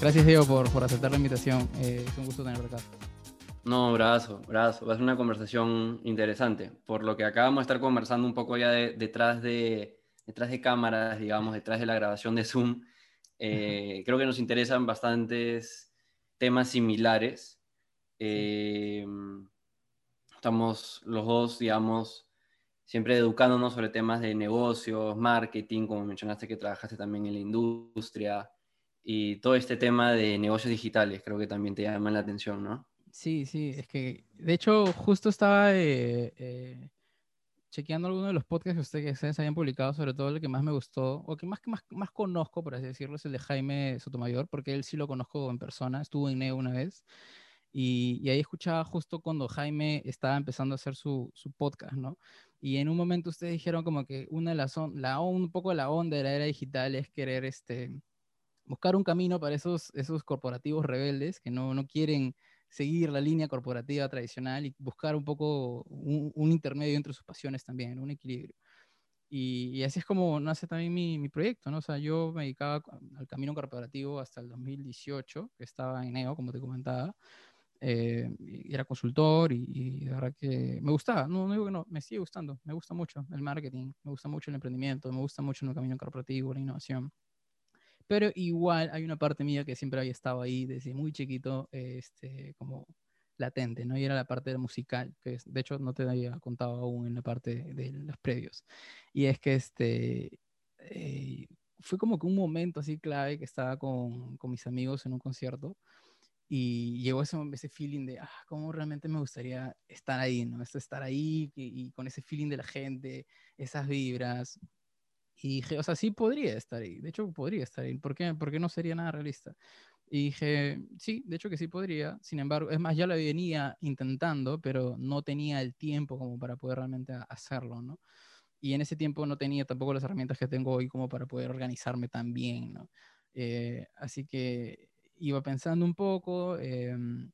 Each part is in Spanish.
Gracias, Diego, por, por aceptar la invitación. Eh, es un gusto tenerte acá. No, brazo, brazo. Va a ser una conversación interesante. Por lo que acabamos de estar conversando un poco ya detrás, de, detrás de cámaras, digamos, detrás de la grabación de Zoom, eh, creo que nos interesan bastantes temas similares. Eh, estamos los dos, digamos, siempre educándonos sobre temas de negocios, marketing, como mencionaste que trabajaste también en la industria y todo este tema de negocios digitales, creo que también te llama la atención, ¿no? Sí, sí, es que de hecho justo estaba eh, eh, chequeando algunos de los podcasts que ustedes, habían publicado, sobre todo el que más me gustó, o que más, más, más conozco, por así decirlo, es el de Jaime Sotomayor, porque él sí lo conozco en persona, estuvo en NEO una vez, y, y ahí escuchaba justo cuando Jaime estaba empezando a hacer su, su podcast, ¿no? Y en un momento ustedes dijeron como que una de las la, un poco la onda de la era digital es querer este, buscar un camino para esos, esos corporativos rebeldes que no, no quieren seguir la línea corporativa tradicional y buscar un poco un, intermedio entre sus pasiones también, un equilibrio. Y, y, así es como nace también mi, mi, proyecto, ¿no? O sea, yo me dedicaba al camino corporativo hasta el 2018, que estaba en NEO, como te comentaba, eh, era consultor y, de verdad que me gustaba, no, digo que no, me sigue gustando, me gusta mucho el marketing, me gusta mucho el emprendimiento, me gusta mucho el camino corporativo, la innovación. Pero igual hay una parte mía que siempre había estado ahí desde muy chiquito, este, como latente, ¿no? Y era la parte musical, que de hecho no te había contado aún en la parte de los previos. Y es que este, eh, fue como que un momento así clave que estaba con, con mis amigos en un concierto y llegó ese, ese feeling de, ah, cómo realmente me gustaría estar ahí, ¿no? Estar ahí y, con ese feeling de la gente, esas vibras. Y dije, o sea, sí podría estar ahí, de hecho podría estar ahí, ¿por qué? No sería nada realista. Y dije, sí, de hecho que sí podría, sin embargo, es más, ya lo venía intentando, pero no tenía el tiempo como para poder realmente hacerlo, ¿no? Y en ese tiempo no tenía tampoco las herramientas que tengo hoy como para poder organizarme tan bien, ¿no? Eh, así que iba pensando un poco em,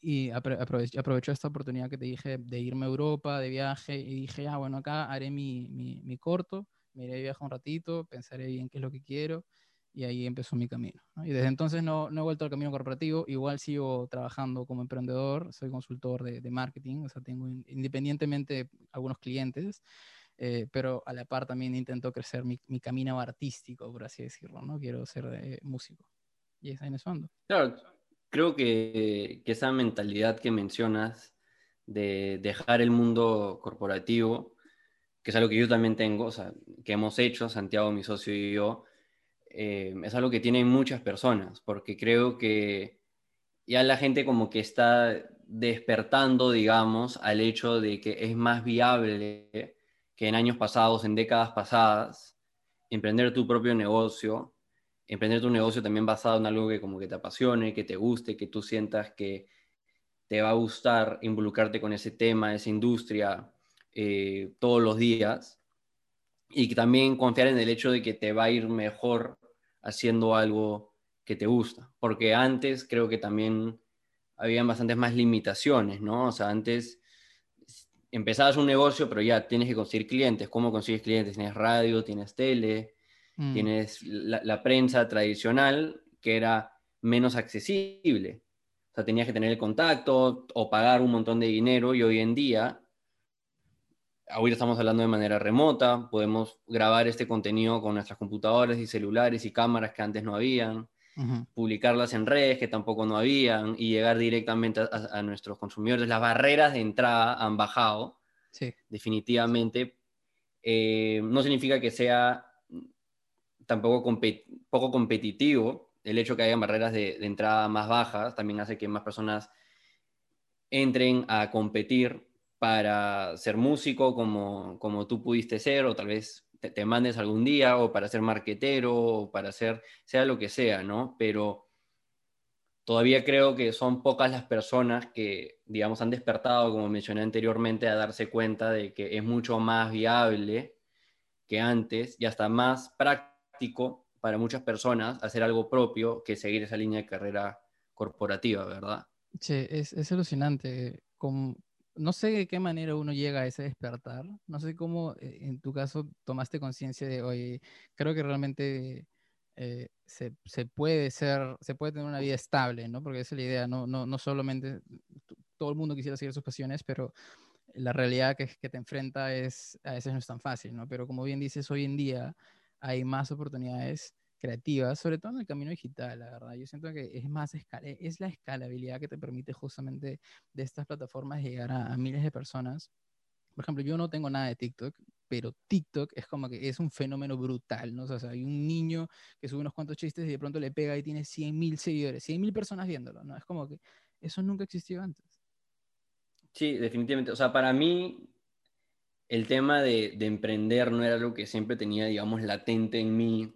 y aproveché, esta oportunidad que te dije de irme a Europa de viaje y dije, ah, bueno, acá haré mi, mi, corto, me iré de viaje un ratito, pensaré bien qué es lo que quiero y ahí empezó mi camino. Y desde entonces no, no, he vuelto al camino corporativo, igual sigo trabajando como emprendedor, soy consultor de, de marketing, o sea, tengo independientemente algunos clientes, eh, pero a la par también intento crecer mi, mi, camino artístico, por así decirlo, ¿no? Quiero ser eh, músico y es en eso Claro, creo que, que, esa mentalidad que mencionas de dejar el mundo corporativo, que es algo que yo también tengo, o sea, que hemos hecho, Santiago, mi socio y yo, eh, es algo que tienen muchas personas, porque creo que ya la gente como que está despertando, digamos, al hecho de que es más viable que en años pasados, en décadas pasadas, emprender tu propio negocio. Emprender tu negocio también basado en algo que como que te apasione, que te guste, que tú sientas que te va a gustar involucrarte con ese tema, esa industria eh, todos los días y que también confiar en el hecho de que te va a ir mejor haciendo algo que te gusta, porque antes creo que también habían bastantes más limitaciones, ¿no? O sea, antes empezabas un negocio, pero ya tienes que conseguir clientes. ¿Cómo consigues clientes? Tienes radio, tienes tele, Mm. Tienes la, prensa tradicional que era menos accesible. O sea, tenías que tener el contacto o pagar un montón de dinero y hoy en día, ahorita estamos hablando de manera remota, podemos grabar este contenido con nuestras computadoras y celulares y cámaras que antes no habían, publicarlas en redes que tampoco no habían y llegar directamente a, nuestros consumidores. Las barreras de entrada han bajado, sí. definitivamente. Eh, no significa que sea tampoco poco competitivo. El hecho que haya barreras de, entrada más bajas también hace que más personas entren a competir para ser músico como, como tú pudiste ser, o tal vez te, mandes algún día, o para ser marquetero, o para ser, sea lo que sea, ¿no? Pero todavía creo que son pocas las personas que, digamos, han despertado, como mencioné anteriormente, a darse cuenta de que es mucho más viable que antes y hasta más práctico para muchas personas hacer algo propio que seguir esa línea de carrera corporativa, ¿verdad? Sí, es, es alucinante. No sé de qué manera uno llega a ese despertar. No sé cómo eh, en tu caso tomaste conciencia de, oye, creo que realmente eh, se, puede ser, se puede tener una vida estable, ¿no? Porque esa es la idea, no, no, no solamente todo el mundo quisiera seguir sus pasiones, pero la realidad que, que te enfrenta es, a veces no es tan fácil, ¿no? Pero como bien dices, hoy en día hay más oportunidades creativas, sobre todo en el camino digital, la verdad. Yo siento que es más es la escalabilidad que te permite justamente de estas plataformas llegar a, miles de personas. Por ejemplo, yo no tengo nada de TikTok, pero TikTok es como que es un fenómeno brutal, ¿no? O sea, hay un niño que sube unos cuantos chistes y de pronto le pega y tiene 100.000 seguidores, 100.000 personas viéndolo, ¿no? Es como que eso nunca existió antes. Sí, definitivamente. O sea, para mí el tema de, de emprender no era algo que siempre tenía, digamos, latente en mí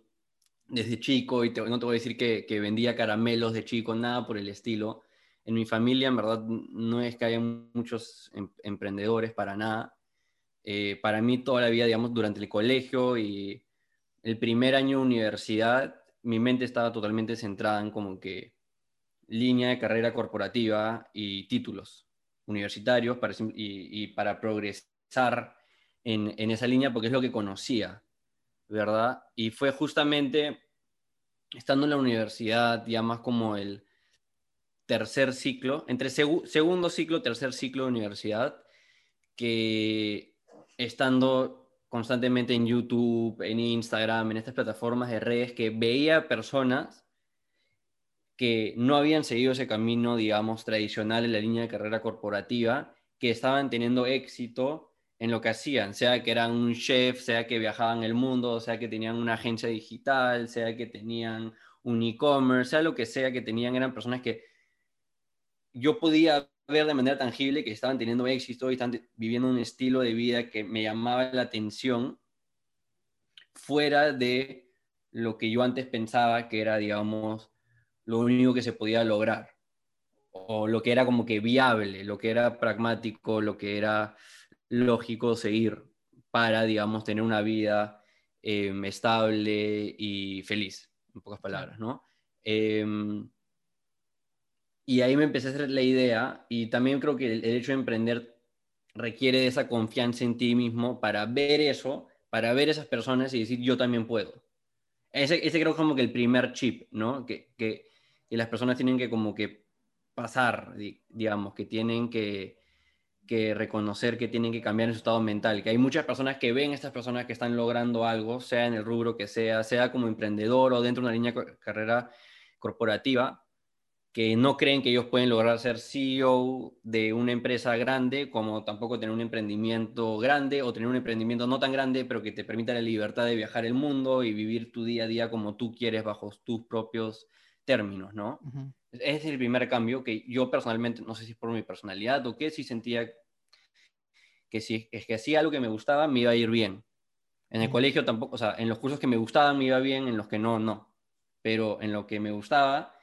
desde chico, y no te voy a decir que, vendía caramelos de chico, nada por el estilo. En mi familia, en verdad, no es que haya muchos em, emprendedores para nada. Eh, para mí, toda la vida, digamos, durante el colegio y el primer año de universidad, mi mente estaba totalmente centrada en como que línea de carrera corporativa y títulos universitarios para, y, para progresar en esa línea porque es lo que conocía. ¿Verdad? Y fue justamente estando en la universidad, ya más como el tercer ciclo, entre segundo ciclo, tercer ciclo de universidad, que estando constantemente en YouTube, en Instagram, en estas plataformas de redes, que veía personas que no habían seguido ese camino, digamos, tradicional en la línea de carrera corporativa, que estaban teniendo éxito en lo que hacían, sea que eran un chef, sea que viajaban el mundo, sea que tenían una agencia digital, sea que tenían un e-commerce, sea lo que sea que tenían, eran personas que yo podía ver de manera tangible que estaban teniendo éxito y estaban viviendo un estilo de vida que me llamaba la atención fuera de lo que yo antes pensaba que era, digamos, lo único que se podía lograr, o lo que era como que viable, lo que era pragmático, lo que era lógico seguir para, digamos, tener una vida em, estable y feliz, en pocas palabras, ¿no? Em, y ahí me empecé a hacer la idea y también creo que el, hecho de emprender requiere de esa confianza en ti mismo para ver eso, para ver esas personas y decir yo también puedo. Ese, ese creo que es como que el primer chip, ¿no? Que, que, que las personas tienen que como que pasar, digamos, que tienen que, que reconocer que tienen que cambiar en su estado mental, que hay muchas personas que ven a estas personas que están logrando algo, sea en el rubro que sea, sea como emprendedor o dentro de una línea de carrera corporativa, que no creen que ellos pueden lograr ser CEO de una empresa grande, como tampoco tener un emprendimiento grande o tener un emprendimiento no tan grande, pero que te permita la libertad de viajar el mundo y vivir tu día a día como tú quieres bajo tus propios términos, ¿no? Ese es el primer cambio que yo personalmente, no sé si por mi personalidad o qué, si sentía que si es que hacía algo que me gustaba, me iba a ir bien. En el colegio tampoco, o sea, en los cursos que me gustaban me iba bien, en los que no, no. Pero en lo que me gustaba,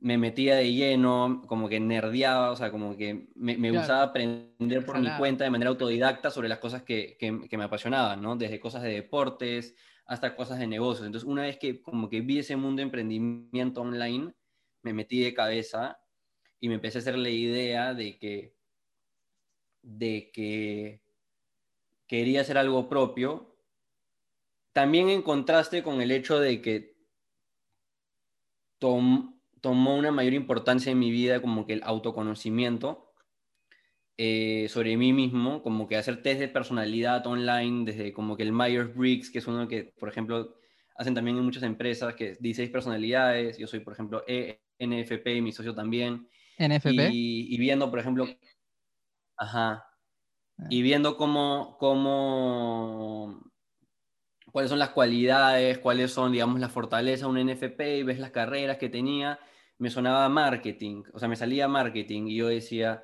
me metía de lleno, como que nerdeaba, o sea, como que me, me gustaba aprender por mi cuenta de manera autodidacta sobre las cosas que, que, que, me apasionaban, ¿no? Desde cosas de deportes hasta cosas de negocios. Entonces, una vez que como que vi ese mundo de emprendimiento online, me metí de cabeza y me empecé a hacer la idea de que de que quería hacer algo propio, también en contraste con el hecho de que tomó una mayor importancia en mi vida como que el autoconocimiento eh, sobre mí mismo, como que hacer test de personalidad online, desde como que el Myers-Briggs, que es uno que, por ejemplo, hacen también en muchas empresas, que es 16 personalidades, yo soy, por ejemplo, ENFP y mi socio también. NFP. y viendo, por ejemplo, Ajá. Ah. Y viendo cómo, cómo, cuáles son las cualidades, cuáles son, digamos, las fortalezas de un NFP y ves las carreras que tenía, me sonaba marketing, o sea, me salía marketing y yo decía,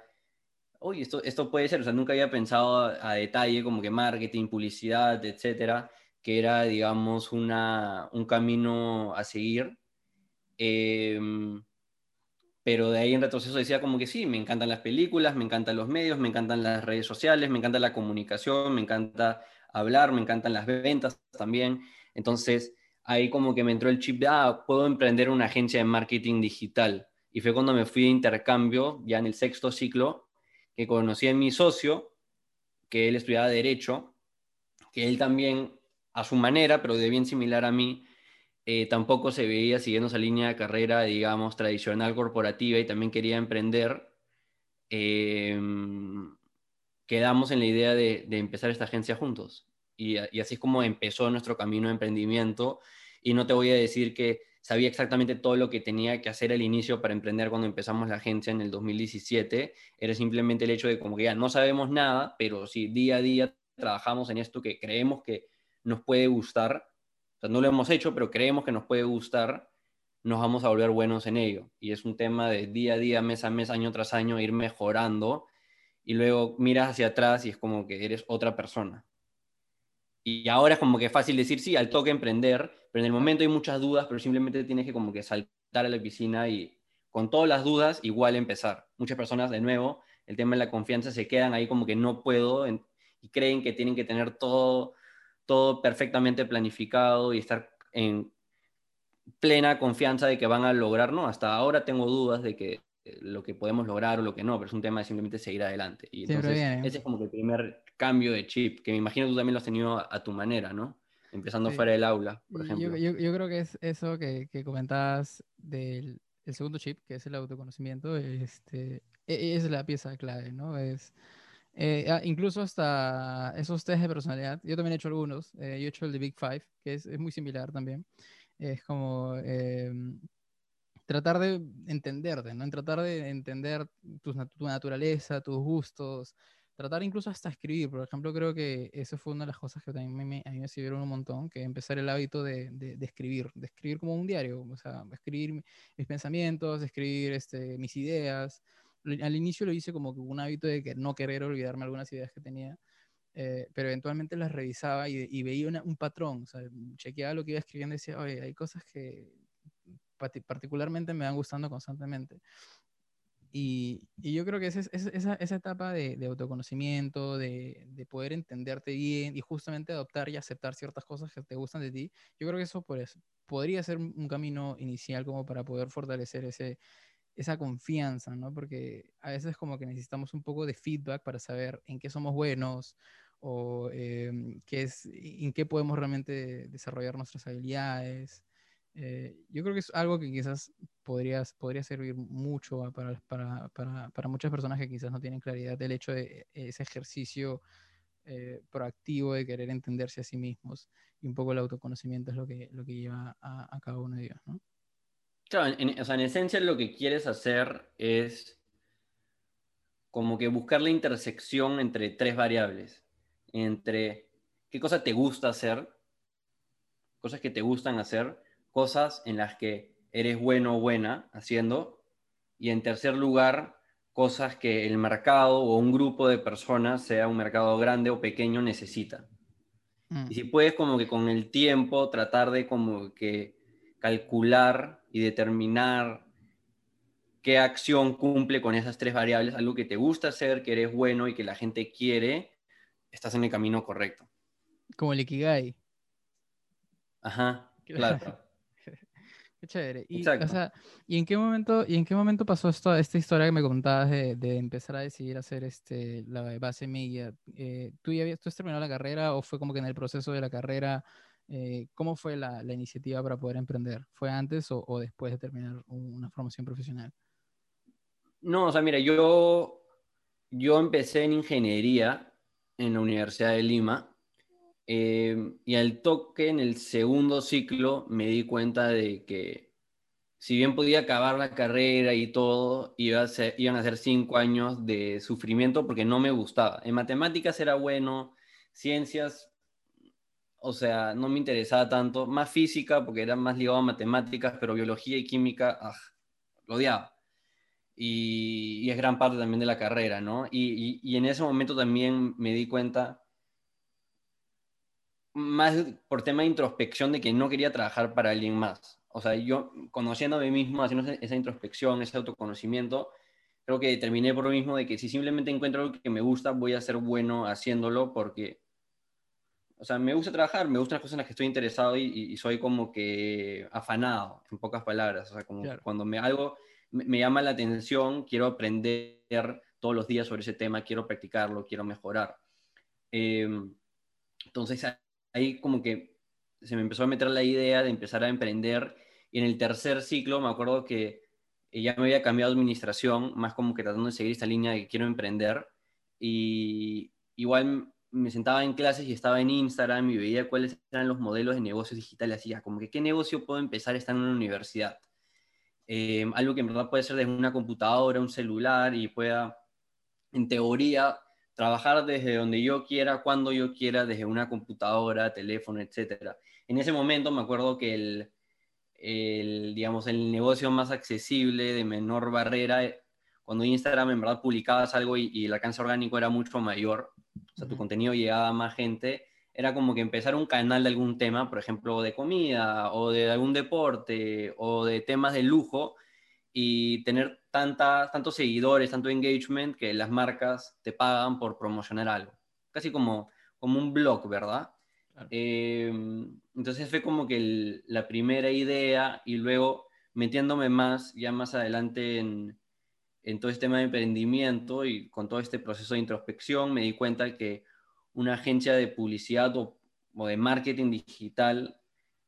oye, esto, esto puede ser, o sea, nunca había pensado a, detalle como que marketing, publicidad, etcétera, que era, digamos, una, un camino a seguir. Eh, pero de ahí en retroceso decía como que sí, me encantan las películas, me encantan los medios, me encantan las redes sociales, me encanta la comunicación, me encanta hablar, me encantan las ventas también. Entonces ahí como que me entró el chip de, ah, puedo emprender una agencia de marketing digital. Y fue cuando me fui de intercambio, ya en el sexto ciclo, que conocí a mi socio, que él estudiaba derecho, que él también, a su manera, pero de bien similar a mí, eh, tampoco se veía siguiendo esa línea de carrera, digamos, tradicional corporativa y también quería emprender, em, quedamos en la idea de, empezar esta agencia juntos. Y, así es como empezó nuestro camino de emprendimiento. Y no te voy a decir que sabía exactamente todo lo que tenía que hacer al inicio para emprender cuando empezamos la agencia en el 2017. Era simplemente el hecho de como que ya no sabemos nada, pero si día a día trabajamos en esto que creemos que nos puede gustar, no lo hemos hecho, pero creemos que nos puede gustar, nos vamos a volver buenos en ello. Y es un tema de día a día, mes a mes, año tras año, ir mejorando. Y luego miras hacia atrás y es como que eres otra persona. Y ahora es como que fácil decir, sí, al toque emprender, pero en el momento hay muchas dudas, pero simplemente tienes que como que saltar a la piscina y con todas las dudas igual empezar. Muchas personas, de nuevo, el tema de la confianza se quedan ahí como que no puedo y creen que tienen que tener todo, todo perfectamente planificado y estar en plena confianza de que van a lograr, no, hasta ahora tengo dudas de que eh, lo que podemos lograr o lo que no, pero es un tema de simplemente seguir adelante. Y entonces, ese es como que el primer cambio de chip, que me imagino tú también lo has tenido a, tu manera, ¿no? Empezando fuera del aula, por ejemplo. Yo, yo, creo que es eso que, que comentabas del el segundo chip, que es el autoconocimiento, este, e, e, es la pieza clave, ¿no? Es, eh, ah, incluso hasta esos test de personalidad, yo también he hecho algunos, eh, yo he hecho el de Big Five, que es, es muy similar también. Es como em, tratar de entenderte, ¿no? En tratar de entender tu, tu naturaleza, tus gustos, tratar incluso hasta escribir. Por ejemplo, creo que eso fue una de las cosas que también me, a mí me sirvieron un montón, que empezar el hábito de, de, escribir, de escribir como un diario, o sea, escribir mis pensamientos, escribir este, mis ideas. Al inicio lo hice como un hábito de que no querer olvidarme algunas ideas que tenía, eh, pero eventualmente las revisaba y, veía un patrón, o chequeaba lo que iba escribiendo y decía, oye, hay cosas que particularmente me van gustando constantemente. Y, yo creo que esa, esa, esa etapa de, autoconocimiento, de, de, poder entenderte bien y justamente adoptar y aceptar ciertas cosas que te gustan de ti, yo creo que eso, eso podría ser un camino inicial como para poder fortalecer ese, esa confianza, ¿no? Porque a veces como que necesitamos un poco de feedback para saber en qué somos buenos o em, qué es, en qué podemos realmente desarrollar nuestras habilidades. Eh, yo creo que es algo que quizás podría, podría servir mucho para, para, para, para, muchas personas que quizás no tienen claridad del hecho de ese ejercicio eh, proactivo de querer entenderse a sí mismos y un poco el autoconocimiento es lo que, lo que lleva a, a cada uno de ellos, ¿no? Claro, en, o sea, en esencia lo que quieres hacer es como que buscar la intersección entre tres variables, entre qué cosa te gusta hacer, cosas que te gustan hacer, cosas en las que eres bueno o buena haciendo. Y en tercer lugar, cosas que el mercado o un grupo de personas, sea un mercado grande o pequeño, necesita. Mm. Y si puedes como que con el tiempo tratar de como que calcular y determinar qué acción cumple con esas tres variables, algo que te gusta hacer, que eres bueno y que la gente quiere, estás en el camino correcto. Como el Ikigai. Ajá, claro. Qué chévere. Y, ¿y en qué momento, y en qué momento pasó esto, esta historia que me contabas de, de empezar a decidir hacer este, la base media? Eh, ¿tú, ya ¿Tú has terminado la carrera o fue como que en el proceso de la carrera? Eh, ¿Cómo fue la, iniciativa para poder emprender? ¿Fue antes o, después de terminar una formación profesional? No, o sea, mira, yo, yo empecé en ingeniería en la Universidad de Lima Em, y al toque, en el segundo ciclo, me di cuenta de que si bien podía acabar la carrera y todo, iba a ser, iban a ser cinco años de sufrimiento porque no me gustaba. En matemáticas era bueno, ciencias, o sea, no me interesaba tanto. Más física porque era más ligado a matemáticas, pero biología y química, ah, lo odiaba. Y, es gran parte también de la carrera, ¿no? y, y en ese momento también me di cuenta más por tema de introspección de que no quería trabajar para alguien más. O sea, yo conociendo a mí mismo, haciendo esa introspección, ese autoconocimiento, creo que determiné por lo mismo de que si simplemente encuentro algo que me gusta, voy a ser bueno haciéndolo porque, o sea, me gusta trabajar, me gustan las cosas en las que estoy interesado y, soy como que afanado, en pocas palabras. O sea, como cuando me, algo me, llama la atención, quiero aprender todos los días sobre ese tema, quiero practicarlo, quiero mejorar. Eh, entonces, ahí como que se me empezó a meter la idea de empezar a emprender y en el tercer ciclo me acuerdo que ya me había cambiado de administración, más como que tratando de seguir esta línea de que quiero emprender y igual me sentaba en clases y estaba en Instagram y veía cuáles eran los modelos de negocios digitales, así como que qué negocio puedo empezar estar en una universidad. Eh, algo que en verdad puede ser desde una computadora, un celular y pueda, en teoría, trabajar desde donde yo quiera, cuando yo quiera, desde una computadora, teléfono, etc. En ese momento me acuerdo que el, el, digamos, el negocio más accesible, de menor barrera, cuando Instagram en verdad publicabas algo y, y el alcance orgánico era mucho mayor, o sea, tu contenido llegaba a más gente, era como que empezar un canal de algún tema, por ejemplo, de comida o de algún deporte o de temas de lujo y tener tanta, tantos seguidores, tanto engagement que las marcas te pagan por promocionar algo. Casi como, como un blog, ¿verdad? Em, entonces fue como que la primera idea y luego metiéndome más, ya más adelante en, en todo este tema de emprendimiento y con todo este proceso de introspección, me di cuenta que una agencia de publicidad o, de marketing digital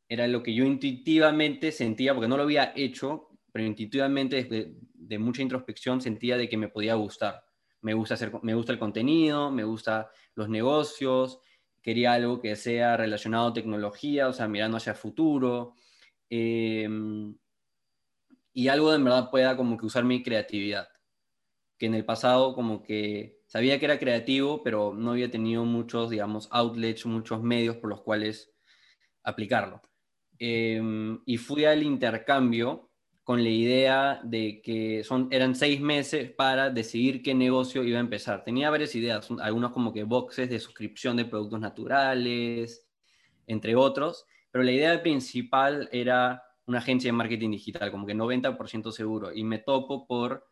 era lo que yo intuitivamente sentía, porque no lo había hecho, pero intuitivamente de, de mucha introspección sentía de que me podía gustar. Me gusta, hacer, me gusta el contenido, me gusta los negocios, quería algo que sea relacionado a tecnología, o sea, mirando hacia el futuro. Em, y algo de verdad pueda como que usar mi creatividad. Que en el pasado como que sabía que era creativo, pero no había tenido muchos, digamos, outlets, muchos medios por los cuales aplicarlo. Em, y fui al intercambio con la idea de que son, eran seis meses para decidir qué negocio iba a empezar. Tenía varias ideas, algunos como que boxes de suscripción de productos naturales, entre otros, pero la idea principal era una agencia de marketing digital, como que 90% seguro. Y me topo por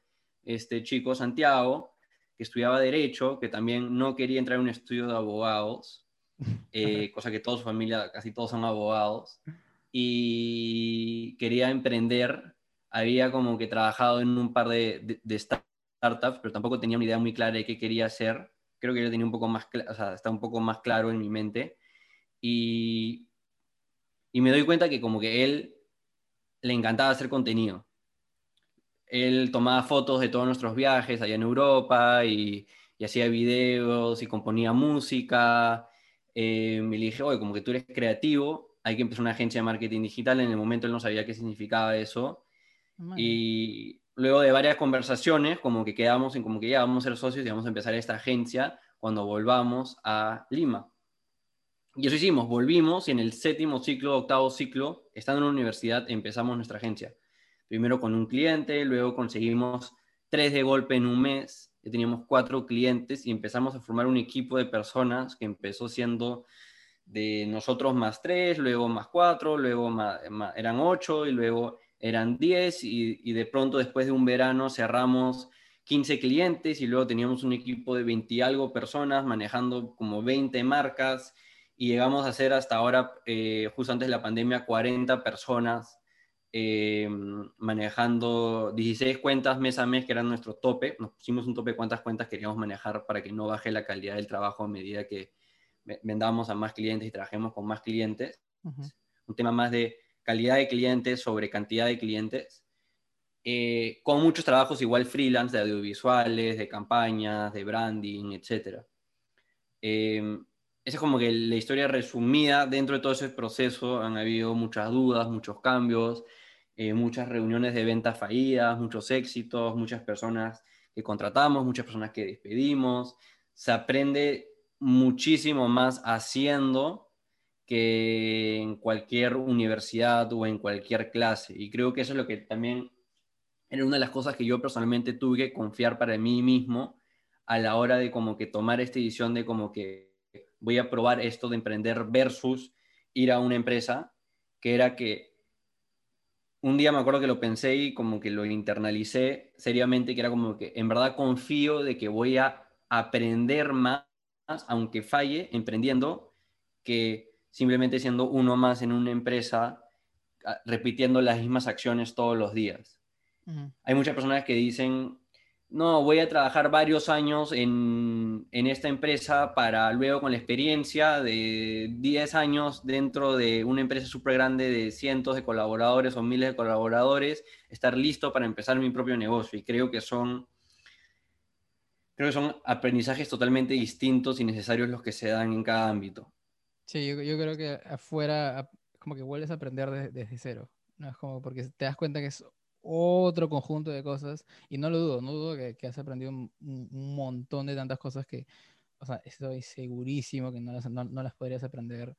este chico Santiago, que estudiaba Derecho, que también no quería entrar en un estudio de abogados, eh, cosa que toda su familia, casi todos son abogados, y quería emprender. Había como que trabajado en un par de, startups, pero tampoco tenía una idea muy clara de qué quería hacer. Creo que yo tenía un poco más, o sea, está un poco más claro en mi mente. Y, y me doy cuenta que como que él le encantaba hacer contenido. Él tomaba fotos de todos nuestros viajes allá en Europa y, hacía videos y componía música. Eh, me dije, oye, como que tú eres creativo, hay que empezar una agencia de marketing digital. En el momento él no sabía qué significaba eso. Y luego de varias conversaciones, como que quedamos en como que ya vamos a ser socios y vamos a empezar esta agencia cuando volvamos a Lima. Y eso hicimos, volvimos y en el séptimo ciclo, octavo ciclo, estando en la universidad, empezamos nuestra agencia. Primero con un cliente, luego conseguimos tres de golpe en un mes, ya teníamos cuatro clientes y empezamos a formar un equipo de personas que empezó siendo de nosotros más tres, luego más cuatro, luego eran ocho y luego eran diez y, y de pronto después de un verano cerramos 15 clientes y luego teníamos un equipo de 20 y algo personas manejando como 20 marcas y llegamos a ser hasta ahora, eh, justo antes de la pandemia, 40 personas eh, manejando 16 cuentas mes a mes, que eran nuestro tope. Nos pusimos un tope de cuántas cuentas queríamos manejar para que no baje la calidad del trabajo a medida que vendamos a más clientes y trabajemos con más clientes. Un tema más de calidad de clientes sobre cantidad de clientes. Eh, con muchos trabajos igual freelance de audiovisuales, de campañas, de branding, etc. Eh, esa es como que la historia resumida. Dentro de todo ese proceso han habido muchas dudas, muchos cambios, eh, muchas reuniones de ventas fallidas, muchos éxitos, muchas personas que contratamos, muchas personas que despedimos. Se aprende muchísimo más haciendo que en cualquier universidad o en cualquier clase. Y creo que eso es lo que también era una de las cosas que yo personalmente tuve que confiar para mí mismo a la hora de como que tomar esta decisión de como que voy a probar esto de emprender versus ir a una empresa, que era que un día me acuerdo que lo pensé y como que lo internalicé seriamente, que era como que en verdad confío de que voy a aprender más, aunque falle, emprendiendo, que simplemente siendo uno más en una empresa, repitiendo las mismas acciones todos los días. Hay muchas personas que dicen no, voy a trabajar varios años en, esta empresa para luego con la experiencia de 10 años dentro de una empresa súper grande de cientos de colaboradores o miles de colaboradores, estar listo para empezar mi propio negocio. Y creo que son, creo que son aprendizajes totalmente distintos y necesarios los que se dan en cada ámbito. Sí, yo, creo que afuera como que vuelves a aprender desde cero. No es como porque te das cuenta que es otro conjunto de cosas. Y no lo dudo, no dudo que, has aprendido un, montón de tantas cosas que, o sea, estoy segurísimo que no las, no, las podrías aprender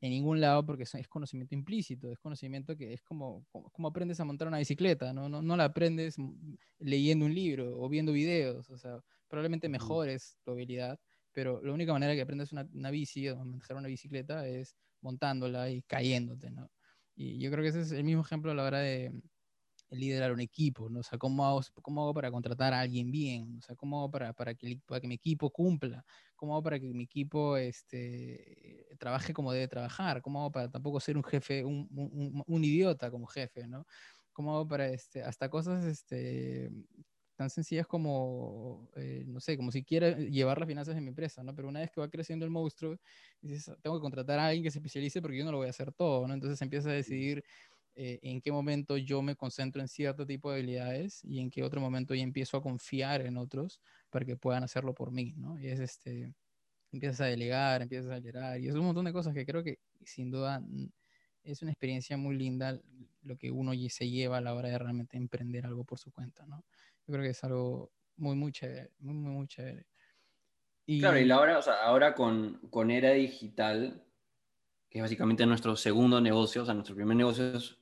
en ningún lado porque es, conocimiento implícito, es conocimiento que es como, como, aprendes a montar una bicicleta, ¿no? No, no la aprendes leyendo un libro o viendo videos, o sea, probablemente mejores tu habilidad, pero la única manera que aprendes una, una bici o manejar una bicicleta es montándola y cayéndote, ¿no? Y yo creo que ese es el mismo ejemplo a la hora de, liderar un equipo, ¿no? O sea, ¿cómo hago, cómo hago para contratar a alguien bien? O sea, ¿cómo hago para, para, que, para que mi equipo cumpla? ¿Cómo hago para que mi equipo este, trabaje como debe trabajar? ¿Cómo hago para tampoco ser un jefe, un, un, un idiota como jefe, ¿no? ¿Cómo hago para, este, hasta cosas este, tan sencillas como, eh, no sé, como si quiera llevar las finanzas de mi empresa, ¿no? Pero una vez que va creciendo el monstruo, dices, tengo que contratar a alguien que se especialice porque yo no lo voy a hacer todo, ¿no? Entonces empieza a decidir eh, en qué momento yo me concentro en cierto tipo de habilidades y en qué otro momento ya empiezo a confiar en otros para que puedan hacerlo por mí, ¿no? Y es este, empiezas a delegar, empiezas a liderar y es un montón de cosas que creo que sin duda es una experiencia muy linda lo que uno se lleva a la hora de realmente emprender algo por su cuenta, ¿no? Yo creo que es algo muy, muy chévere, muy, muy, muy chévere. Y... Claro, y ahora, o sea, ahora con, con Era Digital, que es básicamente nuestro segundo negocio, o sea, nuestro primer negocio es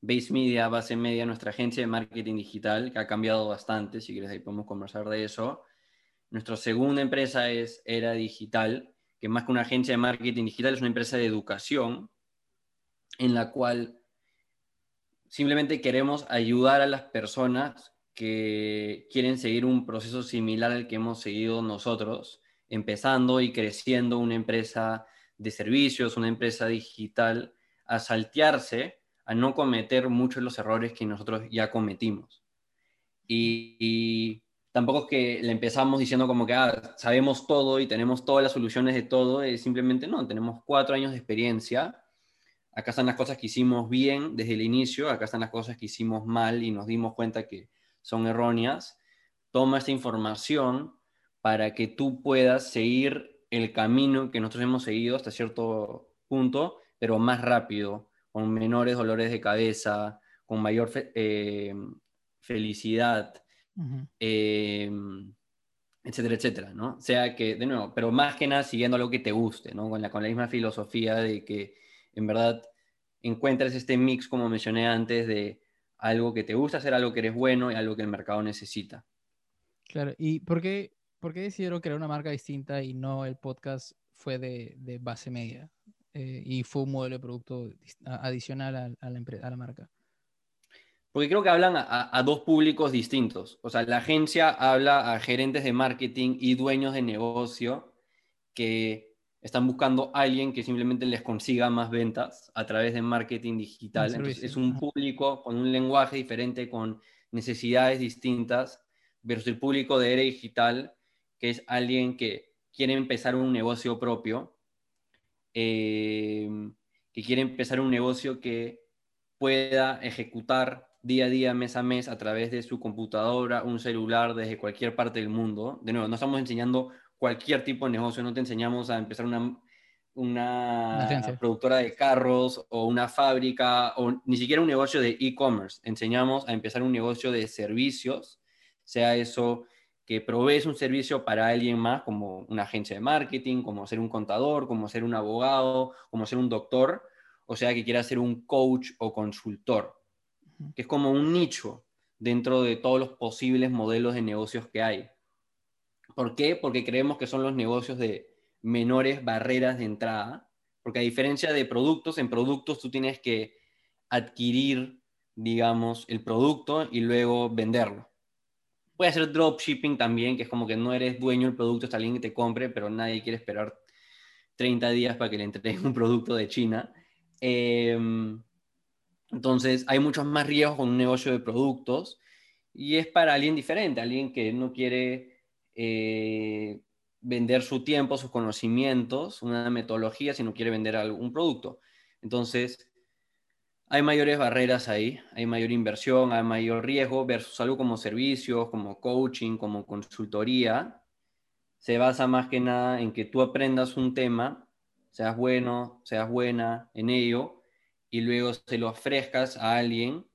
Base Media, Base Media, nuestra agencia de marketing digital, que ha cambiado bastante, si quieres ahí podemos conversar de eso. Nuestra segunda empresa es Era Digital, que más que una agencia de marketing digital es una empresa de educación, en la cual simplemente queremos ayudar a las personas que quieren seguir un proceso similar al que hemos seguido nosotros, empezando y creciendo una empresa de servicios, una empresa digital, a saltearse a no cometer muchos los errores que nosotros ya cometimos. Y, tampoco es que le empezamos diciendo como que ah, sabemos todo y tenemos todas las soluciones de todo, es simplemente no, tenemos cuatro años de experiencia, acá están las cosas que hicimos bien desde el inicio, acá están las cosas que hicimos mal y nos dimos cuenta que son erróneas. Toma esta información para que tú puedas seguir el camino que nosotros hemos seguido hasta cierto punto, pero más rápido, con menores dolores de cabeza, con mayor eh, felicidad, eh, etcétera, etcétera, ¿no? O sea que, de nuevo, pero más que nada siguiendo algo que te guste, ¿no? Con la, con la misma filosofía de que en verdad encuentres este mix, como mencioné antes, de algo que te gusta hacer, algo que eres bueno y algo que el mercado necesita. Claro, ¿y por qué, por qué decidieron crear una marca distinta y no el podcast fue de, de base media? Eh, y fue un modelo de producto adicional a, la, a la marca? Porque creo que hablan a, dos públicos distintos. O sea, la agencia habla a gerentes de marketing y dueños de negocio que están buscando a alguien que simplemente les consiga más ventas a través de marketing digital. Entonces, es un público con un lenguaje diferente, con necesidades distintas, versus el público de era digital, que es alguien que quiere empezar un negocio propio Em, que quiere empezar un negocio que pueda ejecutar día a día, mes a mes, a través de su computadora, un celular, desde cualquier parte del mundo. De nuevo, no estamos enseñando cualquier tipo de negocio, no te enseñamos a empezar una, una productora de carros o una fábrica o ni siquiera un negocio de e-commerce. Enseñamos a empezar un negocio de servicios, sea eso que provees un servicio para alguien más, como una agencia de marketing, como ser un contador, como ser un abogado, como ser un doctor, o sea, que quiera ser un coach o consultor, que es como un nicho dentro de todos los posibles modelos de negocios que hay. ¿Por qué? Porque creemos que son los negocios de menores barreras de entrada, porque a diferencia de productos, en productos tú tienes que adquirir, digamos, el producto y luego venderlo. Puede hacer dropshipping también, que es como que no eres dueño del producto, está alguien que te compre, pero nadie quiere esperar 30 días para que le entreguen un producto de China. Em, entonces, hay muchos más riesgos con un negocio de productos y es para alguien diferente, alguien que no quiere eh, vender su tiempo, sus conocimientos, una metodología, sino quiere vender algún producto. Entonces, hay mayores barreras ahí, hay mayor inversión, hay mayor riesgo versus algo como servicios, como coaching, como consultoría. Se basa más que nada en que tú aprendas un tema, seas bueno, seas buena en ello, y luego se lo ofrezcas a alguien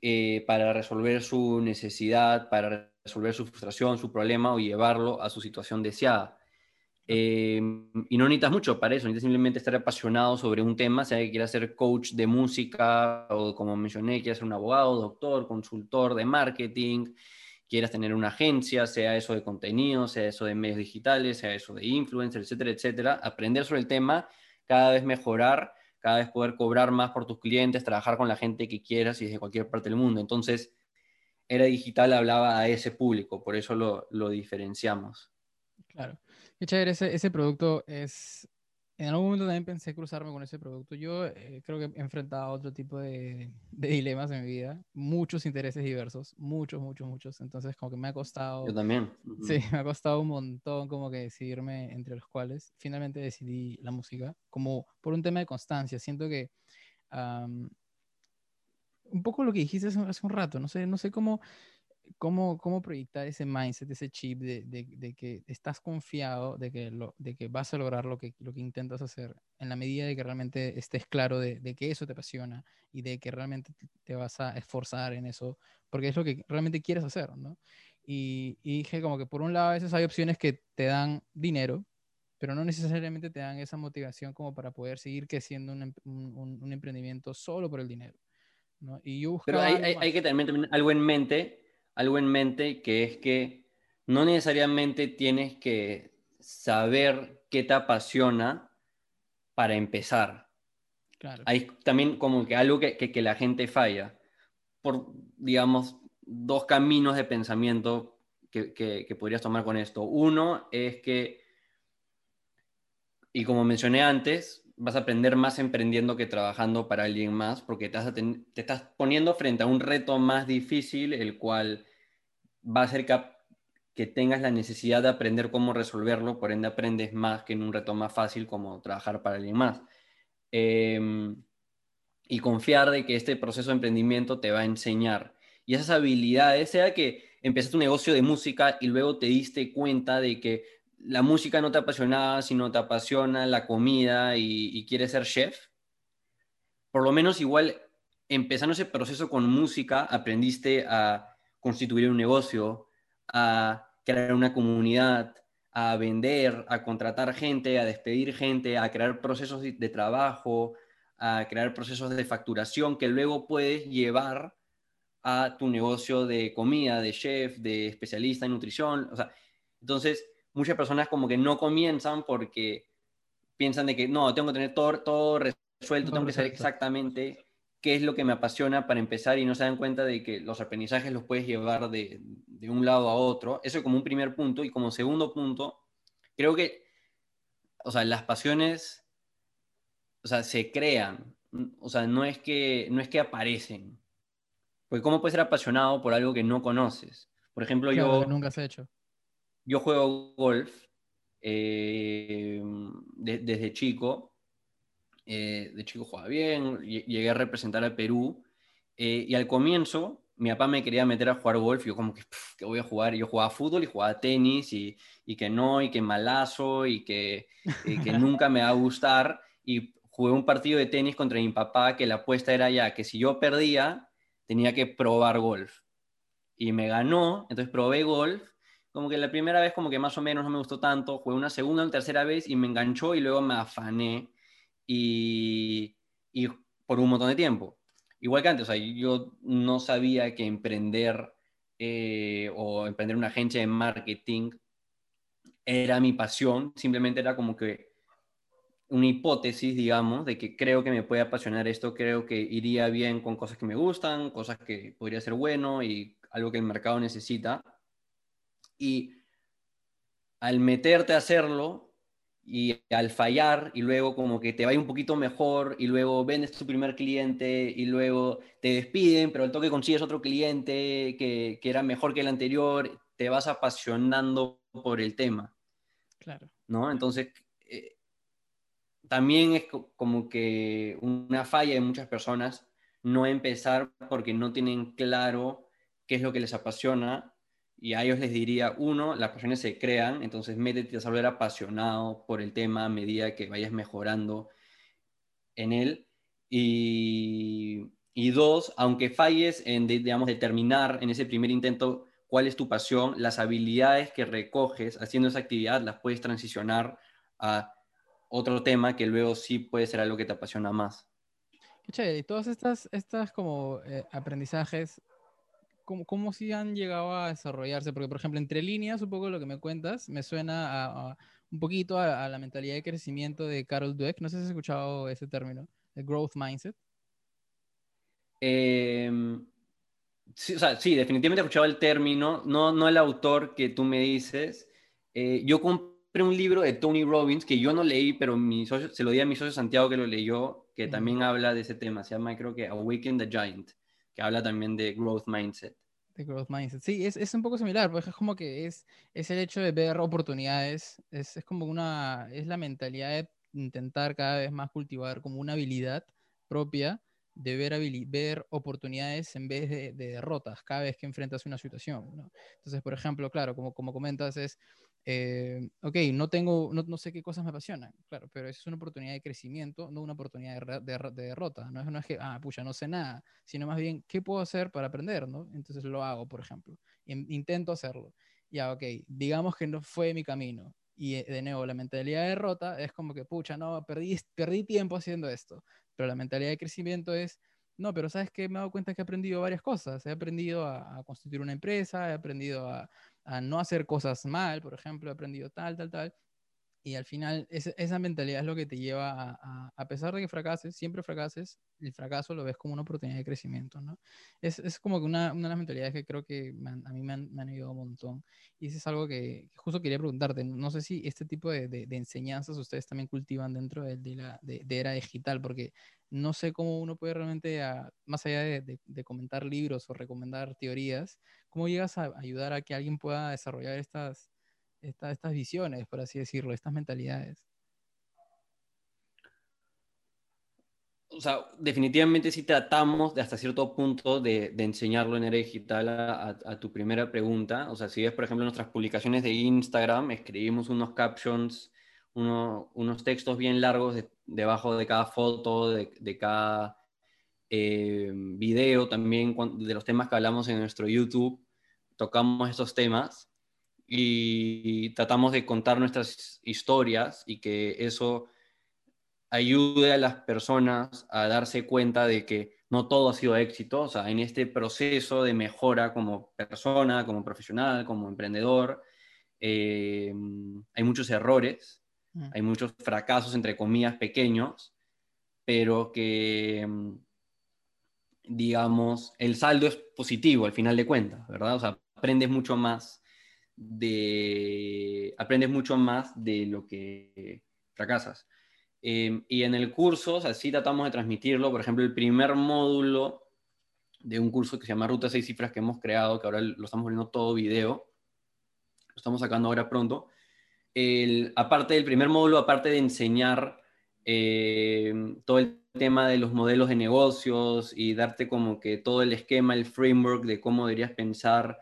eh, para resolver su necesidad, para resolver su frustración, su problema o llevarlo a su situación deseada. Eh, y no necesitas mucho para eso, necesitas simplemente estar apasionado sobre un tema, sea que quieras ser coach de música o como mencioné, quieras ser un abogado, doctor, consultor de marketing, quieras tener una agencia, sea eso de contenido, sea eso de medios digitales, sea eso de influencer, etcétera, etcétera, aprender sobre el tema, cada vez mejorar, cada vez poder cobrar más por tus clientes, trabajar con la gente que quieras y desde cualquier parte del mundo. Entonces, era digital hablaba a ese público, por eso lo, lo diferenciamos. Claro. Qué chévere, ese, ese producto es... En algún momento también pensé cruzarme con ese producto. Yo eh, creo que he enfrentado otro tipo de, de, dilemas en mi vida, muchos intereses diversos, muchos, muchos, muchos. Entonces, como que me ha costado. Yo también. Sí, me ha costado un montón, como que decidirme entre los cuales. Finalmente decidí la música, como por un tema de constancia. Siento que um, un poco lo que dijiste hace, hace, un rato, no sé, no sé cómo, cómo, cómo proyectar ese mindset, ese chip de, de, de, que estás confiado de que, lo, de que vas a lograr lo que, lo que intentas hacer en la medida de que realmente estés claro de, de que eso te apasiona y de que realmente te vas a esforzar en eso, porque es lo que realmente quieres hacer, ¿no? Y, y dije como que por un lado a veces hay opciones que te dan dinero, pero no necesariamente te dan esa motivación como para poder seguir creciendo un, un, un emprendimiento solo por el dinero. ¿no? Y yo Pero hay, hay, hay, que tener también algo en mente, algo en mente que es que no necesariamente tienes que saber qué te apasiona para empezar. Claro. Hay también como que algo que, que, que la gente falla por, digamos, dos caminos de pensamiento que, que, que, podrías tomar con esto. Uno es que, y como mencioné antes, vas a aprender más emprendiendo que trabajando para alguien más, porque te, te, estás poniendo frente a un reto más difícil, el cual va a hacer que, tengas la necesidad de aprender cómo resolverlo, por ende aprendes más que en un reto más fácil como trabajar para alguien más. Eh, y confiar de que este proceso de emprendimiento te va a enseñar. Y esas habilidades, sea que empezaste un negocio de música y luego te diste cuenta de que la música no te apasionaba, sino te apasiona la comida y, y quieres ser chef, por lo menos igual empezando ese proceso con música, aprendiste a constituir un negocio, a crear una comunidad, a vender, a contratar gente, a despedir gente, a crear procesos de trabajo, a crear procesos de facturación que luego puedes llevar a tu negocio de comida, de chef, de especialista en nutrición. O sea, entonces, muchas personas como que no comienzan porque piensan de que no, tengo que tener todo, todo resuelto, tengo que saber exactamente qué es lo que me apasiona para empezar y no se dan cuenta de que los aprendizajes los puedes llevar de, de un lado a otro. Eso como un primer punto. Y como segundo punto, creo que, o sea, las pasiones, o sea, se crean. O sea, no es que, no es que aparecen. Porque ¿cómo puedes ser apasionado por algo que no conoces? Por ejemplo, claro, yo... nunca has hecho yo juego golf eh, de, desde chico. Eh, de chico jugaba bien, llegué a representar a Perú. Eh, y al comienzo, mi papá me quería meter a jugar golf. Y yo, como que, pff, ¿qué voy a jugar? Yo jugaba fútbol y jugaba tenis, y, y que no, y que malazo, y que, y que nunca me va a gustar. Y jugué un partido de tenis contra mi papá, que la apuesta era ya que si yo perdía, tenía que probar golf. Y me ganó, entonces probé golf como que la primera vez como que más o menos no me gustó tanto, jugué una segunda, una tercera vez y me enganchó y luego me afané y, y por un montón de tiempo. Igual que antes, o sea, yo no sabía que emprender eh, o emprender una agencia de marketing era mi pasión, simplemente era como que una hipótesis, digamos, de que creo que me puede apasionar esto, creo que iría bien con cosas que me gustan, cosas que podría ser bueno y algo que el mercado necesita y al meterte a hacerlo, y al fallar y luego como que te va un poquito mejor y luego vendes tu primer cliente y luego te despiden, pero al toque consigues otro cliente que, que era mejor que el anterior, te vas apasionando por el tema. Claro. ¿No? Entonces, eh, también es como que una falla de muchas personas no empezar porque no tienen claro qué es lo que les apasiona y a ellos les diría, uno, las pasiones se crean, entonces métete a saber apasionado por el tema a medida que vayas mejorando en él. Y, dos, aunque falles en, digamos, determinar en ese primer intento cuál es tu pasión, las habilidades que recoges haciendo esa actividad las puedes transicionar a otro tema que luego sí puede ser algo que te apasiona más. Qué y todas estas, estas como eh, aprendizajes ¿cómo, cómo sí han llegado a desarrollarse? Porque, por ejemplo, entre líneas, un poco lo que me cuentas, me suena a, un poquito a, la mentalidad de crecimiento de Carol Dweck. No sé si has escuchado ese término, el growth mindset. Em, sí, o sea, sí, definitivamente he escuchado el término, no, no el autor que tú me dices. Eh, yo compré un libro de Tony Robbins que yo no leí, pero mi socio, se lo di a mi socio Santiago que lo leyó, que también habla de ese tema. Se llama, creo que, Awaken the Giant que habla también de growth mindset. De growth mindset. Sí, es, es un poco similar, porque es como que es, es el hecho de ver oportunidades, es, es como una, es la mentalidad de intentar cada vez más cultivar como una habilidad propia de ver, ver oportunidades en vez de, de, derrotas cada vez que enfrentas una situación. ¿no? Entonces, por ejemplo, claro, como, como comentas, es eh, ok, no tengo, no, no, sé qué cosas me apasionan, claro, pero es una oportunidad de crecimiento, no una oportunidad de, de, derrota. ¿no? no es que, ah, pucha, no sé nada, sino más bien, ¿qué puedo hacer para aprender? ¿no? Entonces lo hago, por ejemplo. Intento hacerlo. Ya, ok, digamos que no fue mi camino. Y eh, de nuevo, la mentalidad de derrota es como que, pucha, no, perdí, perdí tiempo haciendo esto. Pero la mentalidad de crecimiento es, no, pero sabes que me he dado cuenta que he aprendido varias cosas. He aprendido a, a constituir una empresa, he aprendido a, a no hacer cosas mal, por ejemplo, he aprendido tal, tal, tal. Y al final esa mentalidad es lo que te lleva a, a, pesar de que fracases, siempre fracases, el fracaso lo ves como una oportunidad de crecimiento, ¿no? Es, es como que una, una, de las mentalidades que creo que a mí me han, me han, ayudado un montón. Y eso es algo que, justo quería preguntarte. No sé si este tipo de, de, de enseñanzas ustedes también cultivan dentro de, de la era digital, porque no sé cómo uno puede realmente, más allá de, comentar libros o recomendar teorías, ¿cómo llegas a ayudar a que alguien pueda desarrollar estas, estas visiones, por así decirlo, estas mentalidades? O sea, definitivamente sí tratamos de hasta cierto punto de, enseñarlo en era digital a, tu primera pregunta. O sea, si ves, por ejemplo, nuestras publicaciones de Instagram, escribimos unos captions, unos textos bien largos debajo de cada foto, de, cada eh, video, también de los temas que hablamos en nuestro YouTube tocamos estos temas y tratamos de contar nuestras historias y que eso ayude a las personas a darse cuenta de que no todo ha sido éxito, o sea, en este proceso de mejora como persona, como profesional, como emprendedor, eh, hay muchos errores, mm. hay muchos fracasos, entre comillas, pequeños, pero que digamos, el saldo es positivo al final de cuentas, ¿verdad? O sea, aprendes mucho más de, aprendes mucho más de lo que fracasas. Em, y en el curso, así tratamos de transmitirlo. Por ejemplo, el primer módulo de un curso que se llama Ruta 6 Cifras que hemos creado, que ahora lo estamos volviendo todo video, lo estamos sacando ahora pronto. El, aparte del primer módulo, aparte de enseñar em, todo el tema de los modelos de negocios y darte como que todo el esquema, el framework de cómo deberías pensar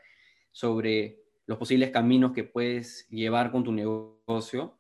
sobre los posibles caminos que puedes llevar con tu negocio.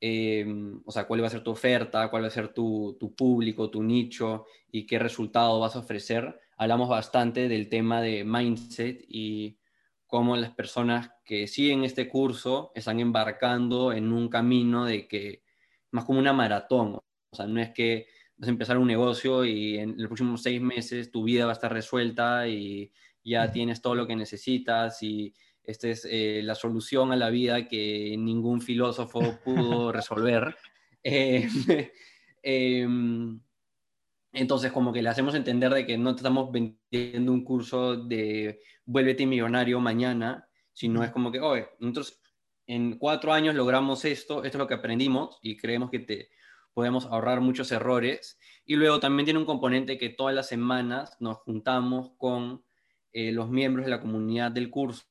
Em, o sea, cuál va a ser tu oferta, cuál va a ser tu, público, tu nicho y qué resultado vas a ofrecer. Hablamos bastante del tema de mindset y cómo las personas que siguen este curso están embarcando en un camino de que, más como una maratón. O sea, no es que vas a empezar un negocio y en los próximos seis meses tu vida va a estar resuelta y ya tienes todo lo que necesitas y esta es eh, la solución a la vida que ningún filósofo pudo resolver. Eh, em, entonces, como que le hacemos entender de que no te estamos vendiendo un curso de vuélvete millonario mañana, sino es como que, oye, nosotros en cuatro años logramos esto, esto es lo que aprendimos y creemos que te podemos ahorrar muchos errores. Y luego también tiene un componente que todas las semanas nos juntamos con eh, los miembros de la comunidad del curso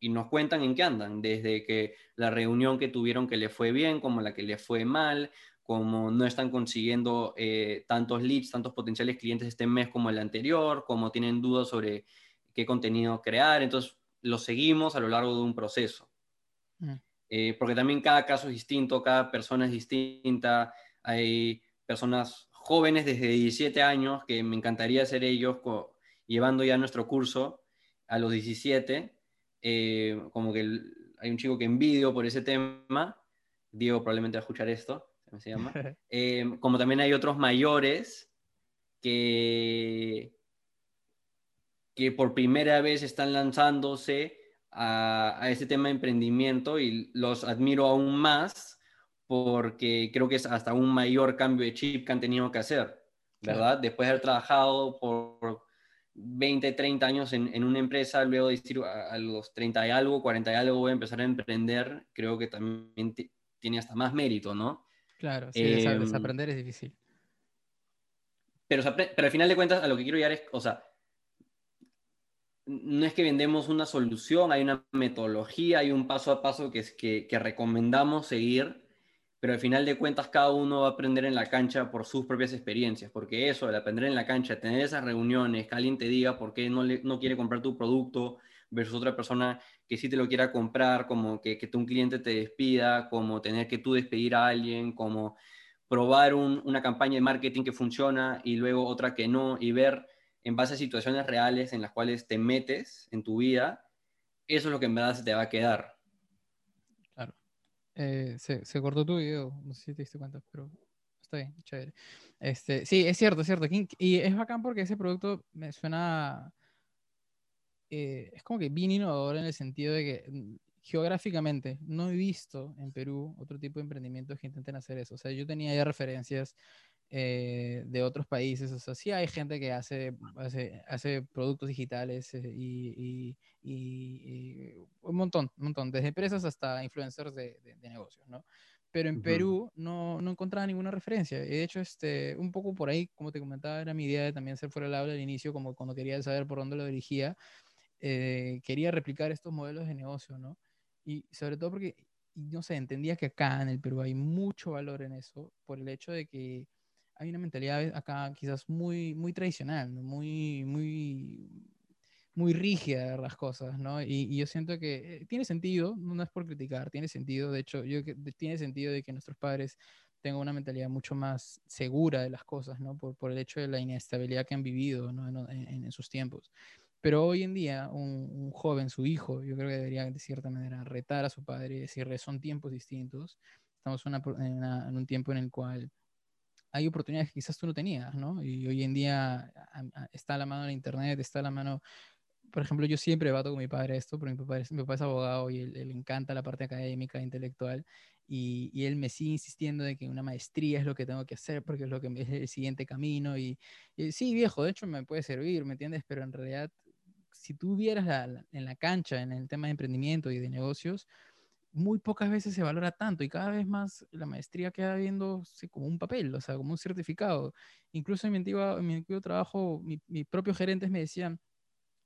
y nos cuentan en qué andan, desde que la reunión que tuvieron que le fue bien, como la que le fue mal, como no están consiguiendo eh, tantos leads, tantos potenciales clientes este mes como el anterior, como tienen dudas sobre qué contenido crear. Entonces, lo seguimos a lo largo de un proceso. Mm. Eh, porque también cada caso es distinto, cada persona es distinta. Hay personas jóvenes desde 17 años que me encantaría ser ellos llevando ya nuestro curso a los 17. Eh, como que hay un chico que envidio por ese tema. Diego probablemente va a escuchar esto se llama. Eh, como también hay otros mayores que, que por primera vez están lanzándose a, a este tema de emprendimiento y los admiro aún más porque creo que es hasta un mayor cambio de chip que han tenido que hacer, ¿verdad? Después de haber trabajado por 20, 30 años en, en, una empresa, luego decir a, los 30 y algo, 40 y algo voy a empezar a emprender, creo que también tiene hasta más mérito, ¿no? Claro, sí, em, desaprender es difícil. Pero, pero al final de cuentas, a lo que quiero llegar es, o sea, no es que vendemos una solución, hay una metodología, hay un paso a paso que, es, que, que recomendamos seguir, pero al final de cuentas cada uno va a aprender en la cancha por sus propias experiencias, porque eso, el aprender en la cancha, tener esas reuniones, que alguien te diga por qué no, le, no quiere comprar tu producto versus otra persona que sí te lo quiera comprar, como que, que un cliente te despida, como tener que tú despedir a alguien, como probar una campaña de marketing que funciona y luego otra que no, y ver en base a situaciones reales en las cuales te metes en tu vida, eso es lo que en verdad se te va a quedar. Eh, se, se, cortó tu video, no sé si te diste cuenta, pero está bien, chévere. Este, sí, es cierto, es cierto. Y es bacán porque ese producto me suena eh, es como que bien innovador en el sentido de que mm, geográficamente no he visto en Perú otro tipo de emprendimientos que intenten hacer eso. O sea, yo tenía ya referencias eh, de otros países. O sea, sí hay gente que hace, hace, hace productos digitales eh, y, y, un montón, un montón, desde empresas hasta influencers de, de, negocios, ¿no? Pero en Perú no, no, encontraba ninguna referencia. Y de hecho, este, un poco por ahí, como te comentaba, era mi idea de también ser fuera del aula al inicio, como cuando quería saber por dónde lo dirigía. Eh, quería replicar estos modelos de negocio, ¿no? Y sobre todo porque, no sé, entendía que acá en el Perú hay mucho valor en eso por el hecho de que hay una mentalidad acá quizás muy, muy tradicional, muy, muy, muy rígida de las cosas, ¿no? Y, yo siento que eh, tiene sentido, no es por criticar, tiene sentido, de hecho, yo, tiene sentido de que nuestros padres tengan una mentalidad mucho más segura de las cosas, ¿no? Por, por el hecho de la inestabilidad que han vivido ¿no? en, en, en sus tiempos. Pero hoy en día, un, joven, su hijo, yo creo que debería de cierta manera retar a su padre y decirle, son tiempos distintos. Estamos en, un tiempo en el cual hay oportunidades que quizás tú no tenías, ¿no? Y hoy en día está a la mano el Internet, está a la mano... Por ejemplo, yo siempre debato con mi padre esto, porque mi papá es, mi papá es abogado y él, le encanta la parte académica, intelectual, y, y, él me sigue insistiendo de que una maestría es lo que tengo que hacer porque es lo que es el siguiente camino. Y, y, sí, viejo, de hecho me puede servir, ¿me entiendes? Pero en realidad si tú vieras en la cancha, en el tema de emprendimiento y de negocios, muy pocas veces se valora tanto y cada vez más la maestría queda viéndose como un papel, o sea, como un certificado. Incluso en mi antiguo, en mi antiguo trabajo, mis propios gerentes me decían,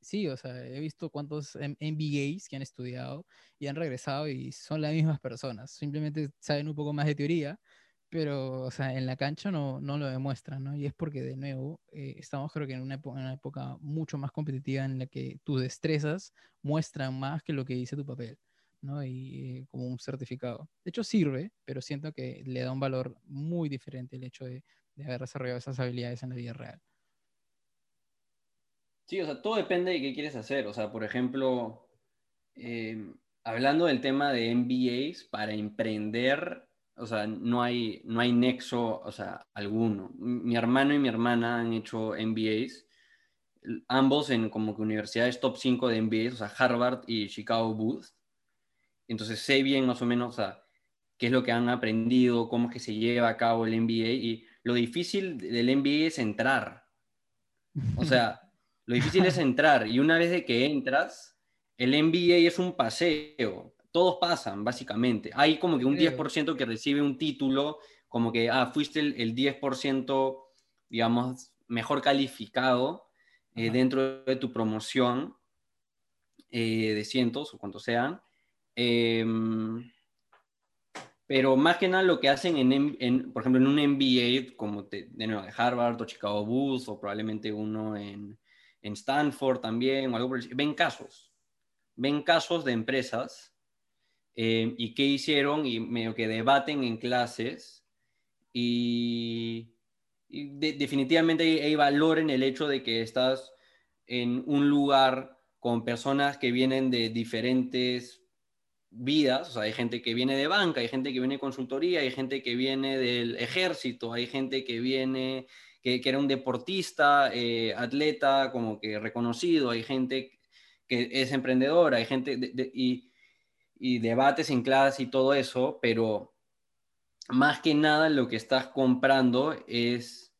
sí, o sea, he visto cuántos MBAs que han estudiado y han regresado y son las mismas personas, simplemente saben un poco más de teoría, pero, o sea, en la cancha no, no lo demuestran, ¿no? Y es porque, de nuevo, eh, estamos creo que en una, época, una época mucho más competitiva en la que tus destrezas muestran más que lo que dice tu papel, Y eh, como un certificado. De hecho, sirve, pero siento que le da un valor muy diferente el hecho de, haber desarrollado esas habilidades en la vida real. Sí, o sea, todo depende de qué quieres hacer. O sea, por ejemplo, eh, hablando del tema de MBAs, para emprender o sea, no hay, no hay nexo, o sea, alguno. Mi hermano y mi hermana han hecho MBAs, ambos en como que universidades top 5 de MBAs, o sea, Harvard y Chicago Booth. Entonces sé bien más o menos, qué es lo que han aprendido, cómo es que se lleva a cabo el MBA y lo difícil del MBA es entrar. O sea, lo difícil es entrar y una vez de que entras, el MBA es un paseo todos pasan, básicamente. Hay como que un 10% que recibe un título, como que, ah, fuiste el, 10%, digamos, mejor calificado eh, dentro de tu promoción eh, de cientos o cuantos sean. Em, pero más que nada lo que hacen, en, por ejemplo, en un MBA como de, de Harvard o Chicago Bulls o probablemente uno en, en Stanford también o algo por el, ven casos, ven casos de empresas eh, y qué hicieron y medio que debaten en clases y, definitivamente hay, hay, valor en el hecho de que estás en un lugar con personas que vienen de diferentes vidas, o sea, hay gente que viene de banca, hay gente que viene de consultoría, hay gente que viene del ejército, hay gente que viene, que, era un deportista, eh, atleta, como que reconocido, hay gente que es emprendedora, hay gente y, y debates en clase y todo eso, pero más que nada lo que estás comprando es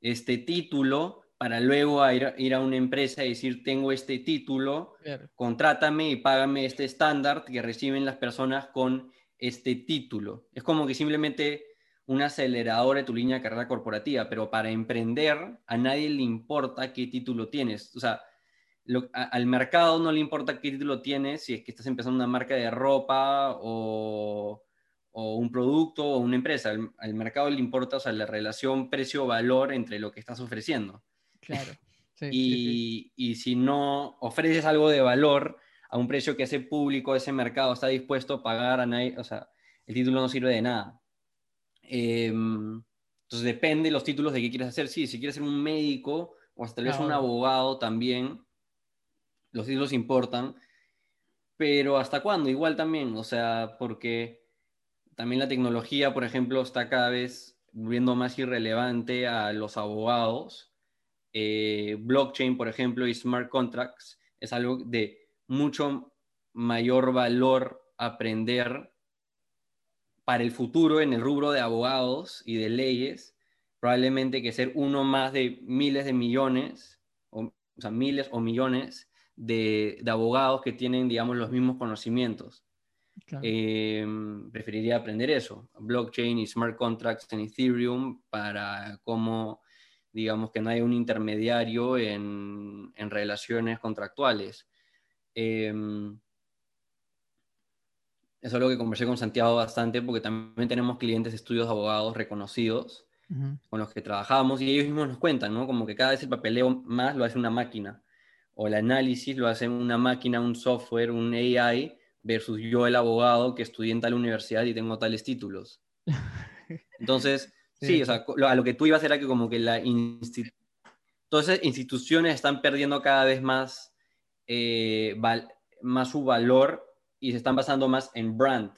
este título para luego ir, a una empresa y decir, tengo este título, contrátame y págame este estándar que reciben las personas con este título. Es como que simplemente un acelerador de tu línea de carrera corporativa, pero para emprender a nadie le importa qué título tienes. O sea, al mercado no le importa qué título tienes si es que estás empezando una marca de ropa o, un producto o una empresa. Al, al mercado le importa o sea, la relación precio-valor entre lo que estás ofreciendo. Claro. y, si no ofreces algo de valor a un precio que ese público, ese mercado está dispuesto a pagar, a nadie, o sea, el título no sirve de nada. Em, entonces depende de los títulos de qué quieres hacer. Sí, si quieres ser un médico o hasta tal vez un abogado también, los títulos importan. Pero ¿hasta cuándo? Igual también, o sea, porque también la tecnología, por ejemplo, está cada vez volviendo más irrelevante a los abogados eh, blockchain, por ejemplo, y smart contracts, es algo de mucho mayor valor aprender para el futuro en el rubro de abogados y de leyes, probablemente que ser uno más de miles de millones, o, sea, miles o millones de, abogados que tienen, digamos, los mismos conocimientos. Em, preferiría aprender eso, blockchain y smart contracts en Ethereum para cómo digamos que no hay un intermediario en, relaciones contractuales. Eso es algo que conversé con Santiago bastante porque también tenemos clientes de estudios de abogados reconocidos con los que trabajamos y ellos mismos nos cuentan, ¿no? Como que cada vez el papeleo más lo hace una máquina o el análisis lo hace una máquina, un software, un AI versus yo el abogado que estudié en tal universidad y tengo tales títulos. Entonces, Sí, o sea, a lo que tú ibas era que como que la todas esas instituciones están perdiendo cada vez más, eh, más su valor y se están basando más en brand.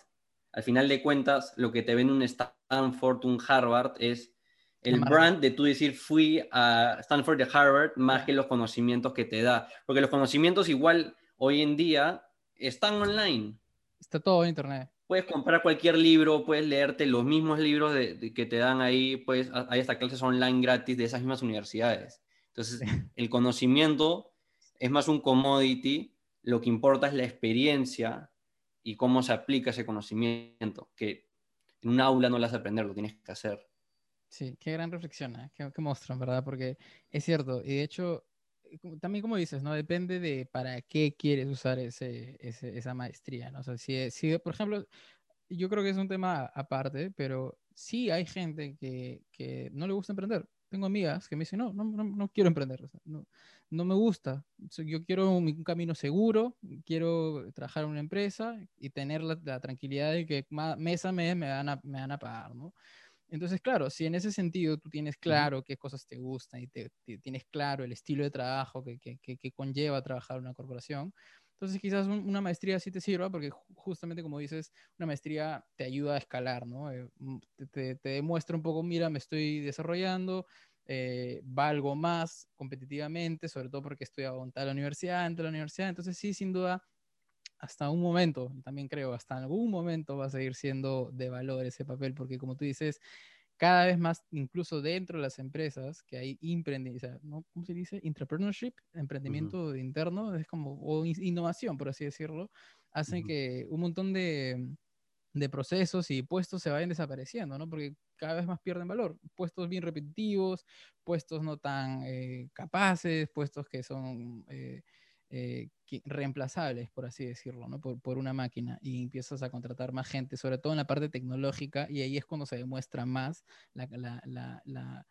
Al final de cuentas, lo que te ven un Stanford, un Harvard, es el brand de tú decir fui a Stanford de Harvard más que los conocimientos que te da. Porque los conocimientos igual hoy en día están online. Está todo en internet puedes comprar cualquier libro, puedes leerte los mismos libros que te dan ahí, pues hay hasta clases online gratis de esas mismas universidades. Entonces, el conocimiento es más un commodity, lo que importa es la experiencia y cómo se aplica ese conocimiento, que en un aula no lo vas a aprender, lo tienes que hacer. Sí, qué gran reflexión, ¿eh? qué, qué monstruo, ¿verdad? Porque es cierto, y de hecho, también como dices, ¿no? Depende de para qué quieres usar ese, esa maestría, ¿no? O sea, si, si, por ejemplo, yo creo que es un tema aparte, pero sí hay gente que, que no le gusta emprender. Tengo amigas que me dicen, no, no, no, quiero emprender, no, no me gusta. Yo quiero un, camino seguro, quiero trabajar en una empresa y tener la, la tranquilidad de que mes a mes me van a, me van a pagar, ¿no? Entonces, claro, si en ese sentido tú tienes claro qué cosas te gustan y te, tienes claro el estilo de trabajo que, que, que, conlleva trabajar en una corporación, entonces quizás una maestría sí te sirva porque justamente como dices, una maestría te ayuda a escalar, ¿no? Eh, mm, te, te, demuestra un poco, mira, me estoy desarrollando, eh, valgo más competitivamente, sobre todo porque estoy a la universidad, entre la universidad, entonces sí, sin duda hasta un momento, también creo, hasta algún momento va a seguir siendo de valor ese papel, porque como tú dices, cada vez más, incluso dentro de las empresas, que hay emprendimiento, ¿no? ¿cómo se dice? Entrepreneurship, emprendimiento interno, es como, o innovación, por así decirlo, hacen que un montón de, de procesos y puestos se vayan desapareciendo, ¿no? Porque cada vez más pierden valor. Puestos bien repetitivos, puestos no tan eh, capaces, puestos que son eh, eh, reemplazables, por así decirlo. Por, por, una máquina y empiezas a contratar más gente, sobre todo en la parte tecnológica, y ahí es cuando se demuestra más la, la, la, la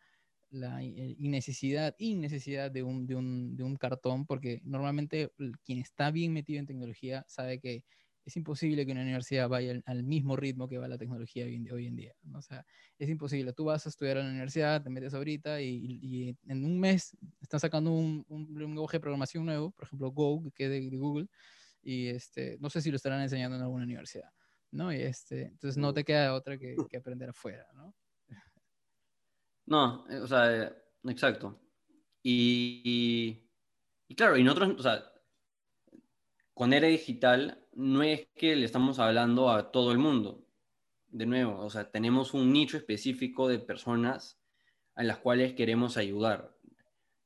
la innecesidad, innecesidad de un, de, un, de un cartón, porque normalmente quien está bien metido en tecnología sabe que es imposible que una universidad vaya al, mismo ritmo que va la tecnología hoy en, día. O sea, es imposible. Tú vas a estudiar a la universidad, te metes ahorita y, en un mes están sacando un, un, lenguaje de programación nuevo, por ejemplo Go, que es de, Google, y este, no sé si lo estarán enseñando en alguna universidad. ¿no? Y este, entonces no te queda otra que, que aprender afuera, ¿no? No, eh, o sea, eh, exacto. Y, y, claro, y nosotros, o sea, con era digital no es que le estamos hablando a todo el mundo. De nuevo, o sea, tenemos un nicho específico de personas a las cuales queremos ayudar.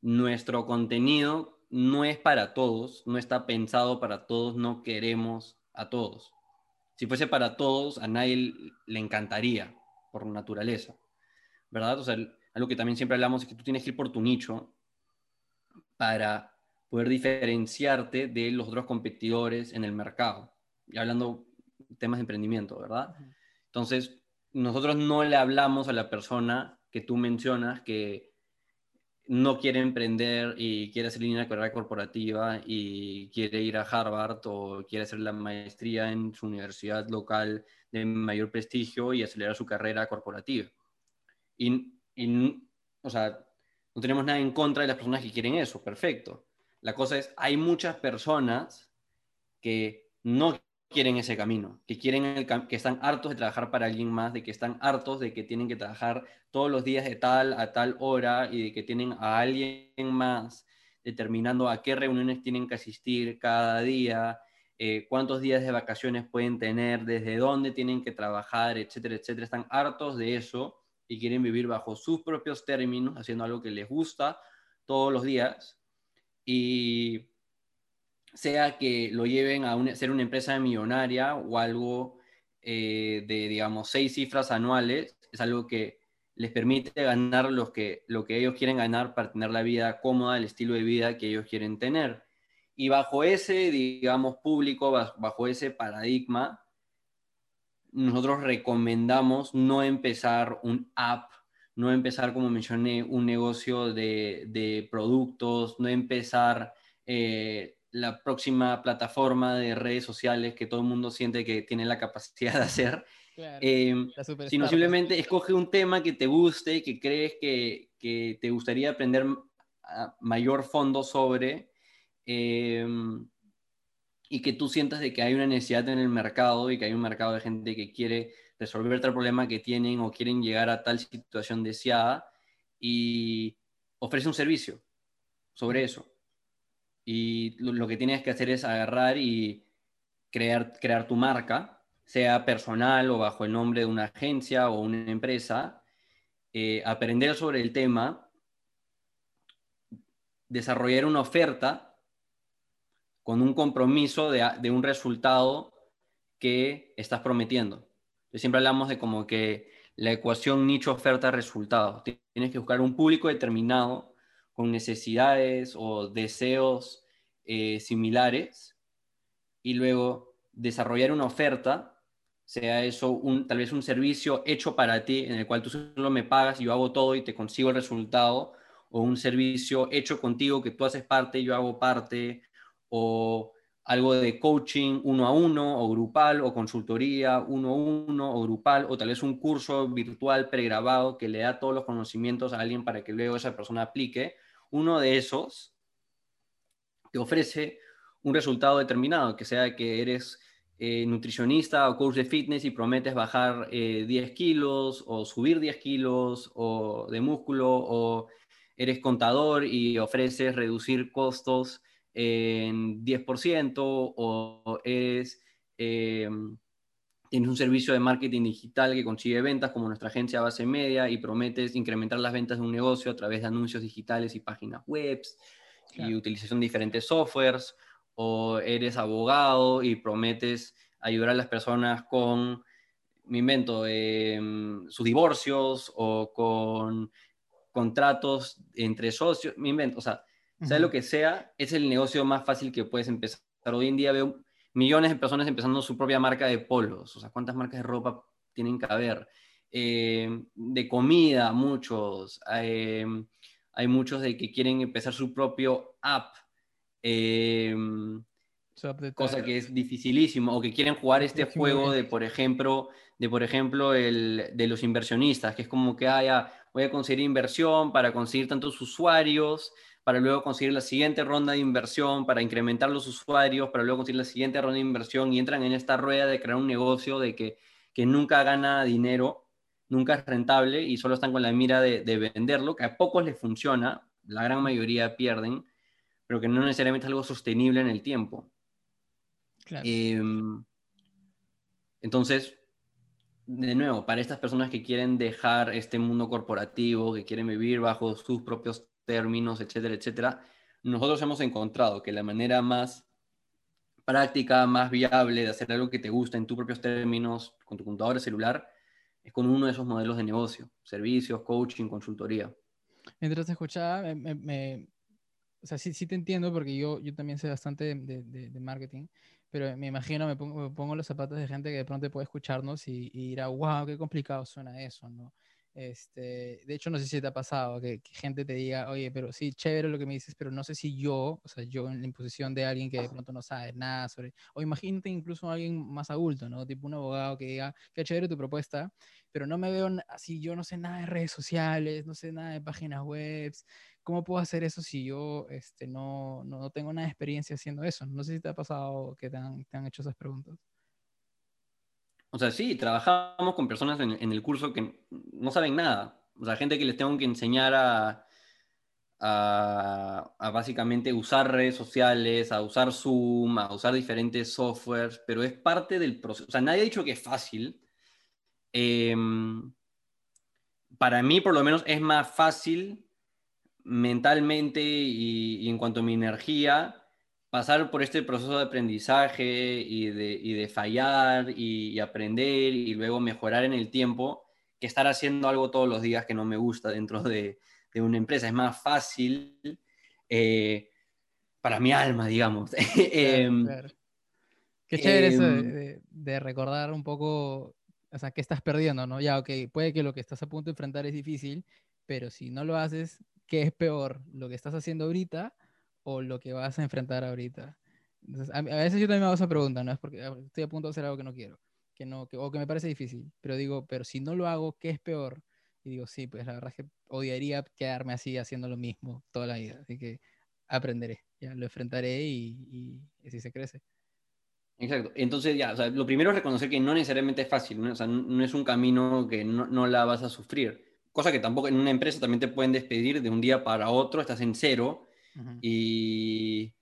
Nuestro contenido no es para todos, no está pensado para todos, no queremos a todos. Si fuese para todos, a nadie le encantaría, por naturaleza. ¿Verdad? O sea, algo que también siempre hablamos es que tú tienes que ir por tu nicho para poder diferenciarte de los otros competidores en el mercado. Y hablando temas de emprendimiento, ¿verdad? Entonces, nosotros no le hablamos a la persona que tú mencionas que no quiere emprender y quiere hacer línea de carrera corporativa y quiere ir a Harvard o quiere hacer la maestría en su universidad local de mayor prestigio y acelerar su carrera corporativa. Y, y o sea, no tenemos nada en contra de las personas que quieren eso, perfecto. La cosa es, hay muchas personas que no quieren ese camino, que quieren que están hartos de trabajar para alguien más, de que están hartos de que tienen que trabajar todos los días de tal a tal hora y de que tienen a alguien más determinando a qué reuniones tienen que asistir cada día, eh, cuántos días de vacaciones pueden tener, desde dónde tienen que trabajar, etcétera, etcétera. Están hartos de eso y quieren vivir bajo sus propios términos, haciendo algo que les gusta todos los días y sea que lo lleven a ser una empresa millonaria o algo eh, de, digamos, seis cifras anuales, es algo que les permite ganar lo que, lo que ellos quieren ganar para tener la vida cómoda, el estilo de vida que ellos quieren tener. Y bajo ese, digamos, público, bajo ese paradigma, nosotros recomendamos no empezar un app no empezar, como mencioné, un negocio de, productos, no empezar eh, la próxima plataforma de redes sociales que todo el mundo siente que tiene la capacidad de hacer, em, sino simplemente escoge un tema que te guste, que crees que, te gustaría aprender mayor fondo sobre em, y que tú sientas de que hay una necesidad en el mercado y que hay un mercado de gente que quiere resolver tal problema que tienen o quieren llegar a tal situación deseada y ofrece un servicio sobre eso. Y lo, que tienes que hacer es agarrar y crear, crear tu marca, sea personal o bajo el nombre de una agencia o una empresa, eh, aprender sobre el tema, desarrollar una oferta con un compromiso de un resultado que estás prometiendo siempre hablamos de como que la ecuación nicho oferta resultado. Tienes que buscar un público determinado con necesidades o deseos eh, similares y luego desarrollar una oferta, sea eso tal vez un servicio hecho para ti en el cual tú solo me pagas y yo hago todo y te consigo el resultado, o un servicio hecho contigo que tú haces parte y yo hago parte, o algo de coaching uno a uno o grupal o consultoría uno a uno o grupal o tal vez un curso virtual pregrabado que le da todos los conocimientos a alguien para que luego esa persona aplique, uno de esos te ofrece un resultado determinado, que sea que eres eh, nutricionista o coach de fitness y prometes bajar 10 eh, kilos o subir 10 kilos o de músculo o eres contador y ofreces reducir costos en 10% o es eh, tienes un servicio de marketing digital que consigue ventas como nuestra agencia base media y prometes incrementar las ventas de un negocio a través de anuncios digitales y páginas web y utilización de diferentes softwares, o eres abogado y prometes ayudar a las personas con, me invento, em, sus divorcios o con contratos entre socios, me invento, o sea, sea lo que sea, es el negocio más fácil que puedes empezar. Hoy en día veo millones de personas empezando su propia marca de polos, o sea, ¿cuántas marcas de ropa tienen que haber? Eh, de comida, muchos. Eh, hay muchos de que quieren empezar su propio app. Eh, cosa que es dificilísimo, o que quieren jugar este juego de, por ejemplo, de, por ejemplo, el, de los inversionistas, que es como que haya, voy a conseguir inversión para conseguir tantos usuarios, para luego conseguir la siguiente ronda de inversión, para incrementar los usuarios, para luego conseguir la siguiente ronda de inversión y entran en esta rueda de crear un negocio de que, que nunca gana dinero, nunca es rentable y solo están con la mira de, de venderlo, que a pocos les funciona, la gran mayoría pierden, pero que no necesariamente es algo sostenible en el tiempo. Em, entonces, de nuevo, para estas personas que quieren dejar este mundo corporativo, que quieren vivir bajo sus propios términos, etcétera, etcétera, nosotros hemos encontrado que la manera más práctica, más viable de hacer algo que te gusta en tus propios términos, con tu computadora celular, es con uno de esos modelos de negocio, servicios, coaching, consultoría. Mientras te escuchaba, me, o sea, sí, sí te entiendo porque yo, yo también sé bastante de, de, marketing, pero me imagino, me pongo, me pongo, los zapatos de gente que de pronto puede escucharnos y, y dirá, wow, qué complicado suena eso, ¿no? Este, de hecho, no sé si te ha pasado que, gente te diga, oye, pero sí, chévere lo que me dices, pero no sé si yo, o sea, yo en la imposición de alguien que de pronto no sabe nada sobre, o imagínate incluso alguien más adulto, ¿no? Tipo un abogado que diga, qué chévere tu propuesta, pero no me veo así, yo no sé nada de redes sociales, no sé nada de páginas web, ¿cómo puedo hacer eso si yo este, no, no, tengo nada de experiencia haciendo eso? No sé si te ha pasado que te han, te han hecho esas preguntas. O sea, sí, trabajamos con personas en, el curso que no saben nada. O sea, gente que les tengo que enseñar a, a, básicamente usar redes sociales, a usar Zoom, a usar diferentes softwares, pero es parte del proceso. O sea, nadie ha dicho que es fácil. Em, para mí, por lo menos, es más fácil mentalmente y en cuanto a mi energía pasar por este proceso de aprendizaje y de, fallar y, aprender y luego mejorar en el tiempo que estar haciendo algo todos los días que no me gusta dentro de, una empresa. Es más fácil eh, para mi alma, digamos. Em, Qué chévere eso em, de, recordar un poco, o sea, qué estás perdiendo, ¿no? Ya, ok, puede que lo que estás a punto de enfrentar es difícil, pero si no lo haces, ¿qué es peor? ¿Lo que estás haciendo ahorita o lo que vas a enfrentar ahorita. Entonces, a, veces yo también me hago esa pregunta, ¿no? Es porque ah, estoy a punto de hacer algo que no quiero, que no, que, o que me parece difícil, pero digo, pero si no lo hago, ¿qué es peor? Y digo, sí, pues la verdad es que odiaría quedarme así haciendo lo mismo toda la vida, así que aprenderé, ya lo enfrentaré y, y así se crece. Exacto. Entonces, ya, o sea, lo primero es reconocer que no necesariamente es fácil, ¿no? O sea, no es un camino que no, no, la vas a sufrir. Cosa que tampoco en una empresa también te pueden despedir de un día para otro, estás en cero y,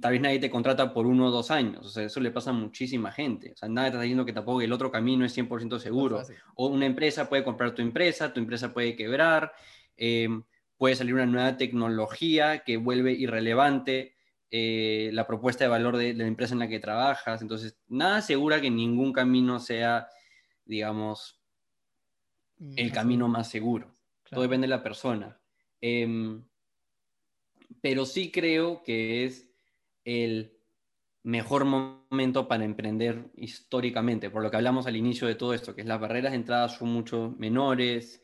tal vez nadie te contrata por uno o dos años. O sea, eso le pasa a muchísima gente. O sea, nadie está diciendo que tampoco el otro camino es 100% seguro. O una empresa puede comprar tu empresa, tu empresa puede quebrar, em, puede salir una nueva tecnología que vuelve irrelevante eh, la propuesta de valor de, la empresa en la que trabajas. Entonces, nada asegura que ningún camino sea, digamos, el camino más seguro. Todo depende de la persona. Em, pero sí creo que es el mejor momento para emprender históricamente, por lo que hablamos al inicio de todo esto, que es las barreras de entrada son mucho menores,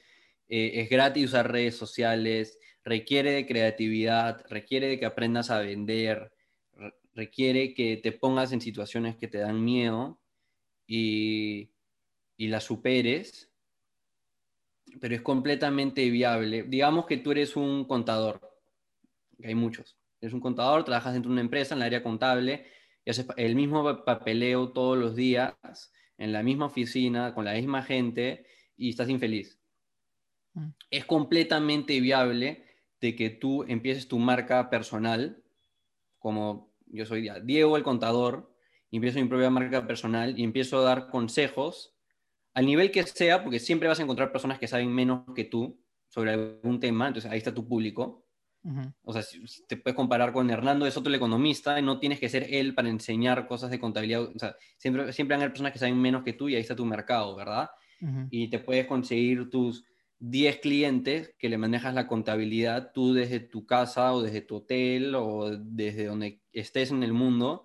eh, es gratis usar redes sociales, requiere de creatividad, requiere de que aprendas a vender, requiere que te pongas en situaciones que te dan miedo y, y las superes, pero es completamente viable. Digamos que tú eres un contador hay muchos. Eres un contador, trabajas dentro de una empresa en el área contable y haces el mismo papeleo todos los días, en la misma oficina, con la misma gente y estás infeliz. Mm. Es completamente viable de que tú empieces tu marca personal, como yo soy Diego el contador, y empiezo mi propia marca personal y empiezo a dar consejos al nivel que sea, porque siempre vas a encontrar personas que saben menos que tú sobre algún tema, entonces ahí está tu público. O sea, te puedes comparar con Hernando, es otro economista, y no tienes que ser él para enseñar cosas de contabilidad. O sea, siempre, siempre van a haber personas que saben menos que tú y ahí está tu mercado, ¿verdad? Y te puedes conseguir tus 10 clientes que le manejas la contabilidad tú desde tu casa o desde tu hotel o desde donde estés en el mundo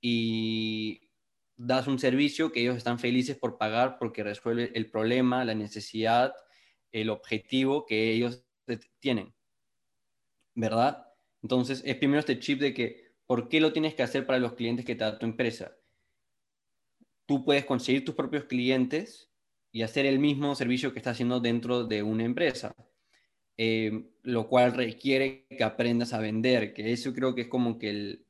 y das un servicio que ellos están felices por pagar porque resuelve el problema, la necesidad, el objetivo que ellos tienen. ¿Verdad? Entonces, es primero este chip de que, ¿por qué lo tienes que hacer para los clientes que te da tu empresa? Tú puedes conseguir tus propios clientes y hacer el mismo servicio que está haciendo dentro de una empresa. Eh, lo cual requiere que aprendas a vender, que eso creo que es como que el,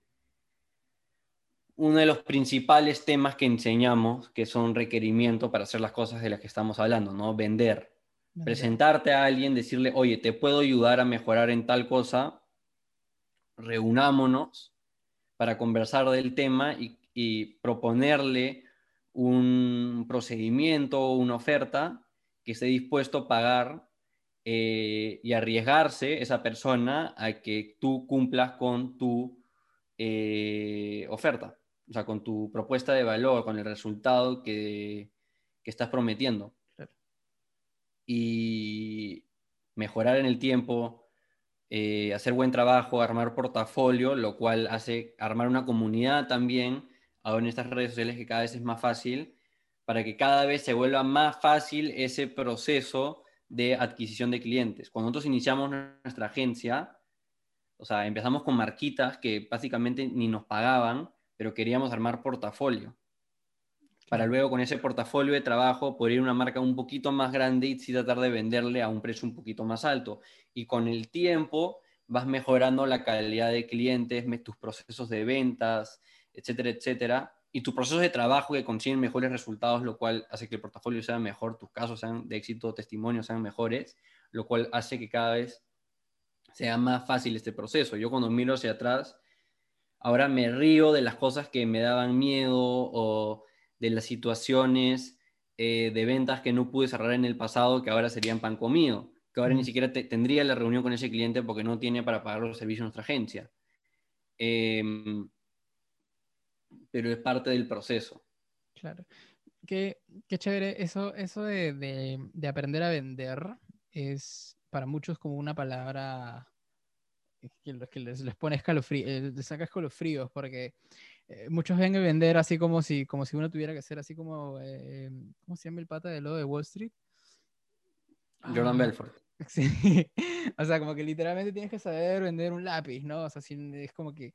uno de los principales temas que enseñamos, que son requerimientos para hacer las cosas de las que estamos hablando, ¿no? Vender. Presentarte a alguien, decirle, oye, te puedo ayudar a mejorar en tal cosa, reunámonos para conversar del tema y, proponerle un procedimiento o una oferta que esté dispuesto a pagar eh, y arriesgarse esa persona a que tú cumplas con tu eh, oferta, o sea, con tu propuesta de valor, con el resultado que, estás prometiendo. Y mejorar en el tiempo, eh, hacer buen trabajo, armar portafolio, lo cual hace armar una comunidad también ahora en estas redes sociales que cada vez es más fácil, para que cada vez se vuelva más fácil ese proceso de adquisición de clientes. Cuando nosotros iniciamos nuestra agencia, o sea, empezamos con marquitas que básicamente ni nos pagaban, pero queríamos armar portafolio. Para luego con ese portafolio de trabajo poder ir a una marca un poquito más grande y tratar de venderle a un precio un poquito más alto. Y con el tiempo vas mejorando la calidad de clientes, tus procesos de ventas, etcétera, etcétera, y tu proceso de trabajo que consiguen mejores resultados, lo cual hace que el portafolio sea mejor, tus casos sean de éxito, testimonios sean mejores, lo cual hace que cada vez sea más fácil este proceso. Yo cuando miro hacia atrás, ahora me río de las cosas que me daban miedo o de las situaciones eh, de ventas que no pude cerrar en el pasado que ahora serían pan comido, que ahora ni siquiera tendría la reunión con ese cliente porque no tiene para pagar los servicios de nuestra agencia. Eh, pero es parte del proceso. Claro. Qué, qué chévere. Eso, eso de, de, de, aprender a vender es para muchos como una palabra que, que les, les, pone escalofríos, eh, les saca escalofríos, porque eh, muchos ven a vender así como si, como si uno tuviera que ser así como, eh, ¿cómo se llama el pata de lo de Wall Street? Jordan ah, Belfort. Sí, o sea, como que literalmente tienes que saber vender un lápiz, ¿no? O sea, es como que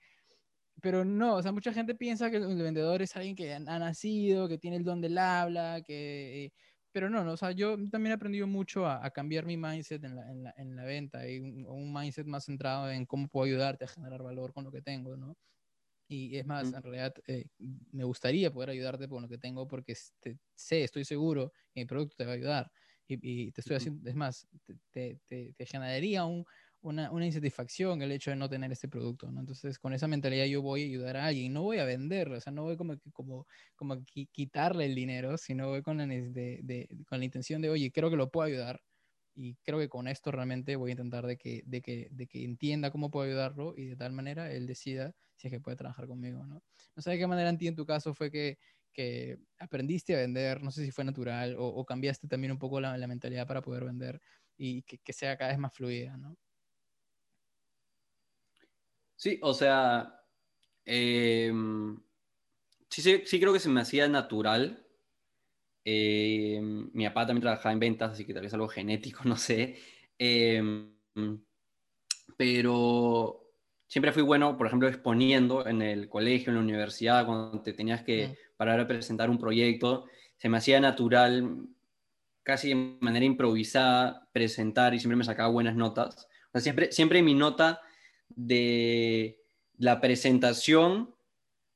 pero no, o sea, mucha gente piensa que el vendedor es alguien que ha, nacido, que tiene el don del habla, que... Eh, pero no, no, o sea, yo también he aprendido mucho a, cambiar mi mindset en la, en la, en la venta y un, mindset más centrado en cómo puedo ayudarte a generar valor con lo que tengo, ¿no? Y es más, en realidad eh, me gustaría poder ayudarte con lo que tengo porque sé, estoy seguro que mi producto te va a ayudar. Y, y te estoy haciendo, es más, te, te, te generaría un, una, una, insatisfacción el hecho de no tener este producto, ¿no? Entonces, con esa mentalidad yo voy a ayudar a alguien, no voy a venderlo, o sea, no voy como, como, como quitarle el dinero, sino voy con la, de, de, con la intención de, oye, creo que lo puedo ayudar y creo que con esto realmente voy a intentar de que, de que, de que entienda cómo puedo ayudarlo y de tal manera él decida si es que puede trabajar conmigo, ¿no? No sé de qué manera en ti, en tu caso, fue que, que aprendiste a vender, no sé si fue natural o, cambiaste también un poco la, mentalidad para poder vender y que, sea cada vez más fluida, ¿no? Sí, o sea, em, sí, sí, creo que se me hacía natural. Em, mi papá también trabajaba en ventas, así que tal vez algo genético, no sé. Em, pero siempre fui bueno, por ejemplo, exponiendo en el colegio, en la universidad, cuando te tenías que parar a presentar un proyecto, se me hacía natural, casi de manera improvisada, presentar y siempre me sacaba buenas notas. O sea, siempre, siempre mi nota de la presentación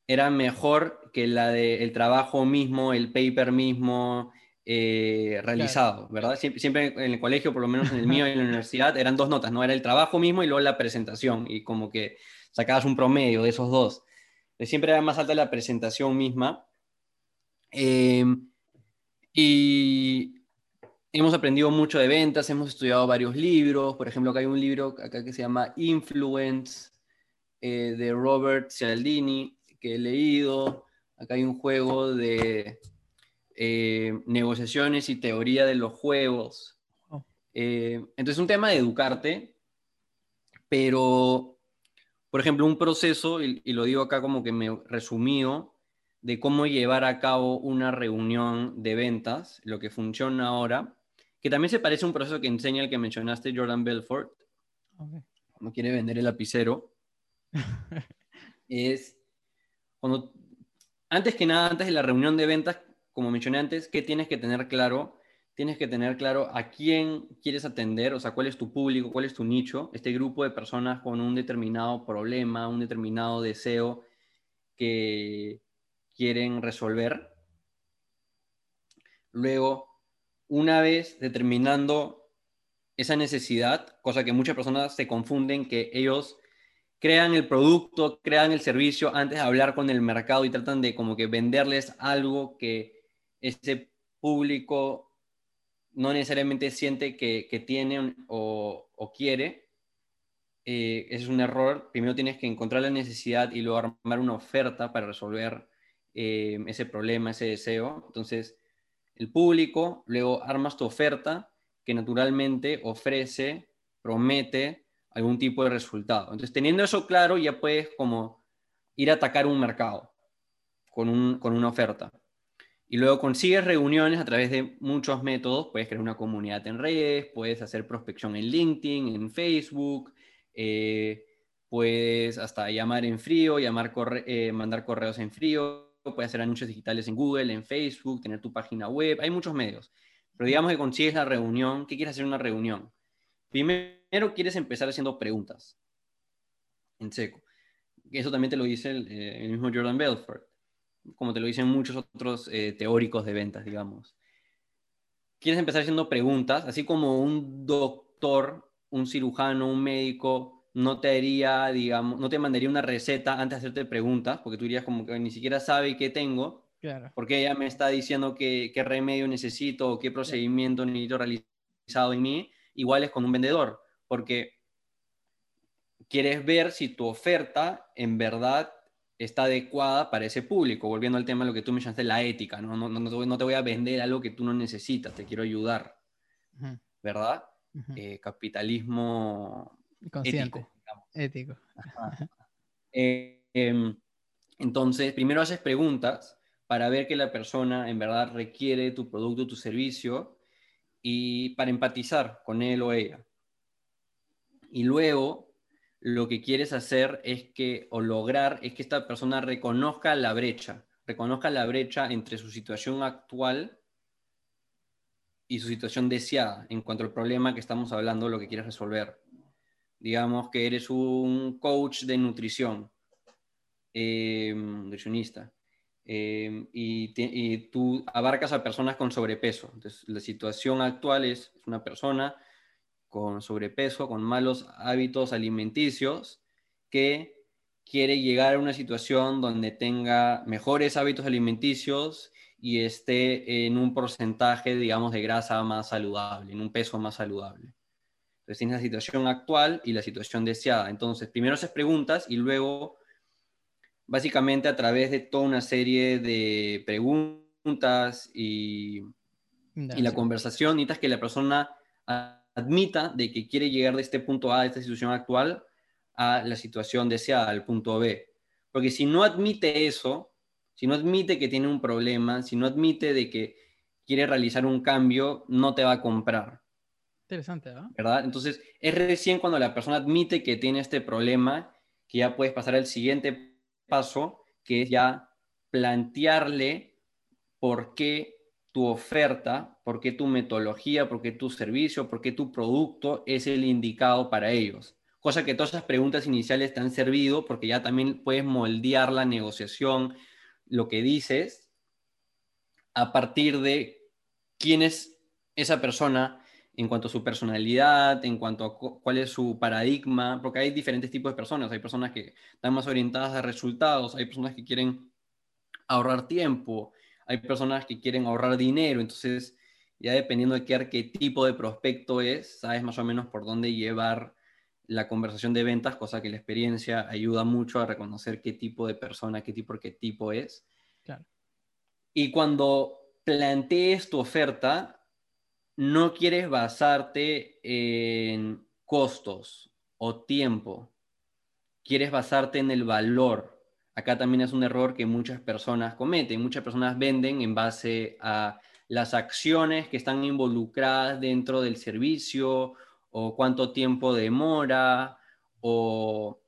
era mejor que la del trabajo mismo, el paper mismo eh, realizado, ¿verdad? Siempre, en el colegio, por lo menos en el mío y en la universidad, eran dos notas, ¿no? Era el trabajo mismo y luego la presentación, y como que sacabas un promedio de esos dos. siempre era más alta la presentación misma. Em, y hemos aprendido mucho de ventas, hemos estudiado varios libros. Por ejemplo, acá hay un libro acá que se llama Influence eh, de Robert Cialdini, que he leído. Acá hay un juego de eh, negociaciones y teoría de los juegos. Eh, entonces, un tema de educarte, pero, por ejemplo, un proceso, y, lo digo acá como que me resumió, de cómo llevar a cabo una reunión de ventas, lo que funciona ahora, que también se parece a un proceso que enseña el que mencionaste, Jordan Belfort, no quiere vender el lapicero, es cuando, antes que nada, antes de la reunión de ventas, como mencioné antes, ¿qué tienes que tener claro? Tienes que tener claro a quién quieres atender, o sea, cuál es tu público, cuál es tu nicho, este grupo de personas con un determinado problema, un determinado deseo que quieren resolver. Luego, una vez determinando esa necesidad, cosa que muchas personas se confunden, que ellos crean el producto, crean el servicio antes de hablar con el mercado y tratan de como que venderles algo que ese público no necesariamente siente que, tiene o, quiere. Eh, ese es un error. Primero tienes que encontrar la necesidad y luego armar una oferta para resolver eh, ese problema, ese deseo. Entonces, el público, luego armas tu oferta que naturalmente ofrece, promete algún tipo de resultado. Entonces, teniendo eso claro, ya puedes como ir a atacar un mercado con, una oferta. Y luego consigues reuniones a través de muchos métodos. Puedes crear una comunidad en redes, puedes hacer prospección en LinkedIn, en Facebook, eh, puedes hasta llamar en frío, llamar eh, mandar correos en frío, puedes hacer anuncios digitales en Google, en Facebook, tener tu página web. Hay muchos medios. Pero digamos que consigues la reunión. ¿Qué quieres hacer una reunión? Primero quieres empezar haciendo preguntas, en seco. Eso también te lo dice el, eh, mismo Jordan Belfort, como te lo dicen muchos otros eh, teóricos de ventas, digamos. Quieres empezar haciendo preguntas, así como un doctor, un cirujano, un médico no te haría, digamos, no te mandaría una receta antes de hacerte preguntas, porque tú dirías como que ni siquiera sabe qué tengo, claro. porque ella me está diciendo qué, qué remedio necesito o qué procedimiento necesito realizado en mí igual es con un vendedor, porque quieres ver si tu oferta en verdad está adecuada para ese público. Volviendo al tema de lo que tú me llamaste, la ética, ¿no? No, no, te voy a vender algo que tú no necesitas, te quiero ayudar, ¿verdad? Eh, capitalismo ético. Ético. Eh, em, entonces, primero haces preguntas para ver que la persona en verdad requiere tu producto, tu servicio, y para empatizar con él o ella. Y luego lo que quieres hacer es que, o lograr, es que esta persona reconozca la brecha, reconozca la brecha entre su situación actual y su situación deseada en cuanto al problema que estamos hablando, lo que quieres resolver. Digamos que eres un coach de nutrición, eh, nutricionista, Em, y, tú abarcas a personas con sobrepeso. Entonces, la situación actual es una persona con sobrepeso, con malos hábitos alimenticios, que quiere llegar a una situación donde tenga mejores hábitos alimenticios y esté en un porcentaje, digamos, de grasa más saludable, en un peso más saludable. Entonces tienes la situación actual y la situación deseada. Entonces, primero haces preguntas y luego básicamente a través de toda una serie de preguntas y, la conversación, necesitas que la persona admita de que quiere llegar de este punto A, de esta situación actual, a la situación deseada, al punto B. Porque si no admite eso, si no admite que tiene un problema, si no admite de que quiere realizar un cambio, no te va a comprar. Interesante, ¿verdad? ¿verdad? Entonces, es recién cuando la persona admite que tiene este problema que ya puedes pasar al siguiente paso, que es ya plantearle por qué tu oferta, por qué tu metodología, por qué tu servicio, por qué tu producto es el indicado para ellos. Cosa que todas esas preguntas iniciales te han servido porque ya también puedes moldear la negociación, lo que dices, a partir de quién es esa persona en cuanto a su personalidad, en cuanto a cuál es su paradigma, porque hay diferentes tipos de personas. Hay personas que están más orientadas a resultados, hay personas que quieren ahorrar tiempo, hay personas que quieren ahorrar dinero. Entonces, ya dependiendo de qué arquetipo de prospecto es, sabes más o menos por dónde llevar la conversación de ventas, cosa que la experiencia ayuda mucho a reconocer qué tipo de persona, qué tipo de arquetipo es. Y cuando plantees tu oferta, no quieres basarte en costos o tiempo, quieres basarte en el valor. Acá también es un error que muchas personas cometen. Muchas personas venden en base a las acciones que están involucradas dentro del servicio o cuánto tiempo demora o,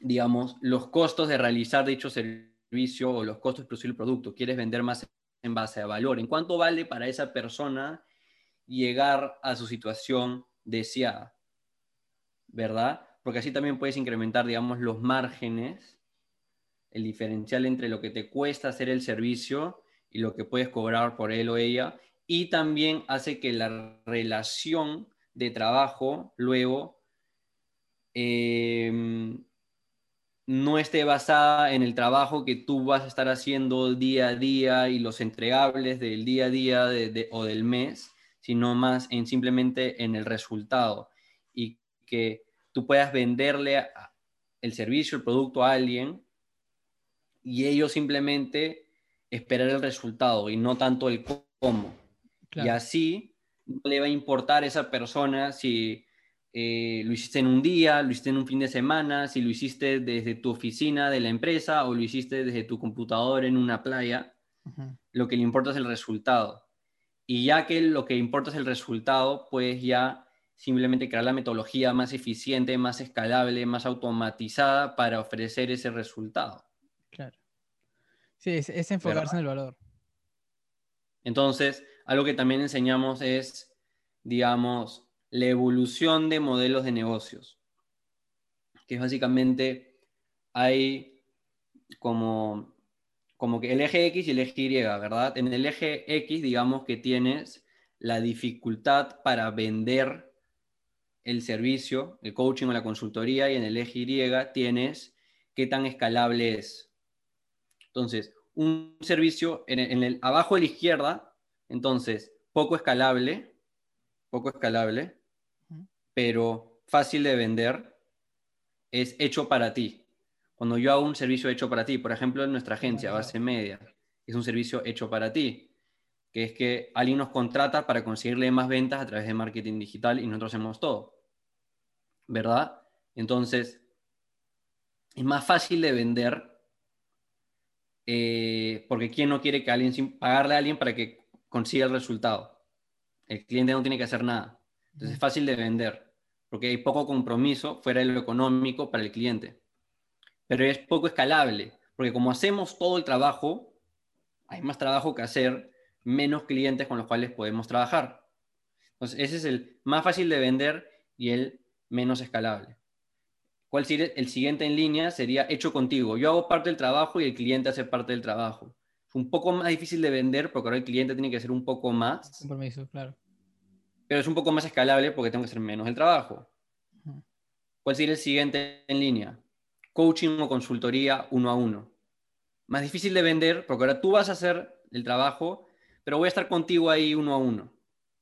digamos, los costos de realizar dicho servicio o los costos de producir el producto. Quieres vender más en base a valor, en cuánto vale para esa persona llegar a su situación deseada, ¿verdad? Porque así también puedes incrementar, digamos, los márgenes, el diferencial entre lo que te cuesta hacer el servicio y lo que puedes cobrar por él o ella, y también hace que la relación de trabajo luego eh, no esté basada en el trabajo que tú vas a estar haciendo día a día y los entregables del día a día o del mes, sino más en simplemente en el resultado. Y que tú puedas venderle el servicio, el producto a alguien y ellos simplemente esperar el resultado y no tanto el cómo. Y así no le va a importar a esa persona si eh, lo hiciste en un día, lo hiciste en un fin de semana, si lo hiciste desde tu oficina de la empresa o lo hiciste desde tu computador en una playa, lo que le importa es el resultado. Y ya que lo que importa es el resultado, pues ya simplemente crear la metodología más eficiente, más escalable, más automatizada para ofrecer ese resultado. Claro. Sí, es, enfocarse en el valor. Entonces, algo que también enseñamos es, digamos, la evolución de modelos de negocios, que es básicamente hay como, como que el eje X y el eje Y, ¿verdad? En el eje X, digamos que tienes la dificultad para vender el servicio, el coaching o la consultoría, y en el eje Y tienes qué tan escalable es. Entonces, un servicio en el, en el abajo a la izquierda, entonces, poco escalable, poco escalable, pero fácil de vender, es hecho para ti. Cuando yo hago un servicio hecho para ti, por ejemplo, en nuestra agencia, Base Media, es un servicio hecho para ti, que es que alguien nos contrata para conseguirle más ventas a través de marketing digital y nosotros hacemos todo. ¿Verdad? Entonces, es más fácil de vender eh, porque ¿quién no quiere que alguien, pagarle a alguien para que consiga el resultado? El cliente no tiene que hacer nada. Entonces es fácil de vender, porque hay poco compromiso fuera de lo económico para el cliente. Pero es poco escalable, porque como hacemos todo el trabajo, hay más trabajo que hacer, menos clientes con los cuales podemos trabajar. Entonces ese es el más fácil de vender y el menos escalable. ¿Cuál sería el siguiente en línea? Sería hecho contigo. Yo hago parte del trabajo y el cliente hace parte del trabajo. Es un poco más difícil de vender porque ahora el cliente tiene que hacer un poco más. Compromiso, claro pero es un poco más escalable porque tengo que hacer menos el trabajo. ¿Cuál sería el siguiente en línea? Coaching o consultoría uno a uno. Más difícil de vender porque ahora tú vas a hacer el trabajo, pero voy a estar contigo ahí uno a uno.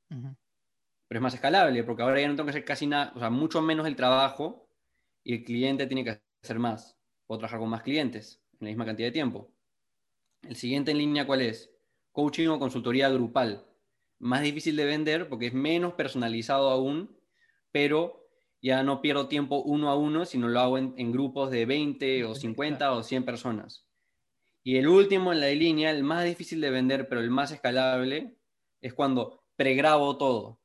Pero es más escalable porque ahora ya no tengo que hacer casi nada, o sea, mucho menos el trabajo y el cliente tiene que hacer más. Puedo trabajar con más clientes en la misma cantidad de tiempo. El siguiente en línea, ¿cuál es? Coaching o consultoría grupal más difícil de vender porque es menos personalizado aún, pero ya no pierdo tiempo uno a uno, sino lo hago en, grupos de 20 o 50 o 100 personas. Y el último en la línea, el más difícil de vender, pero el más escalable, es cuando pregrabo todo.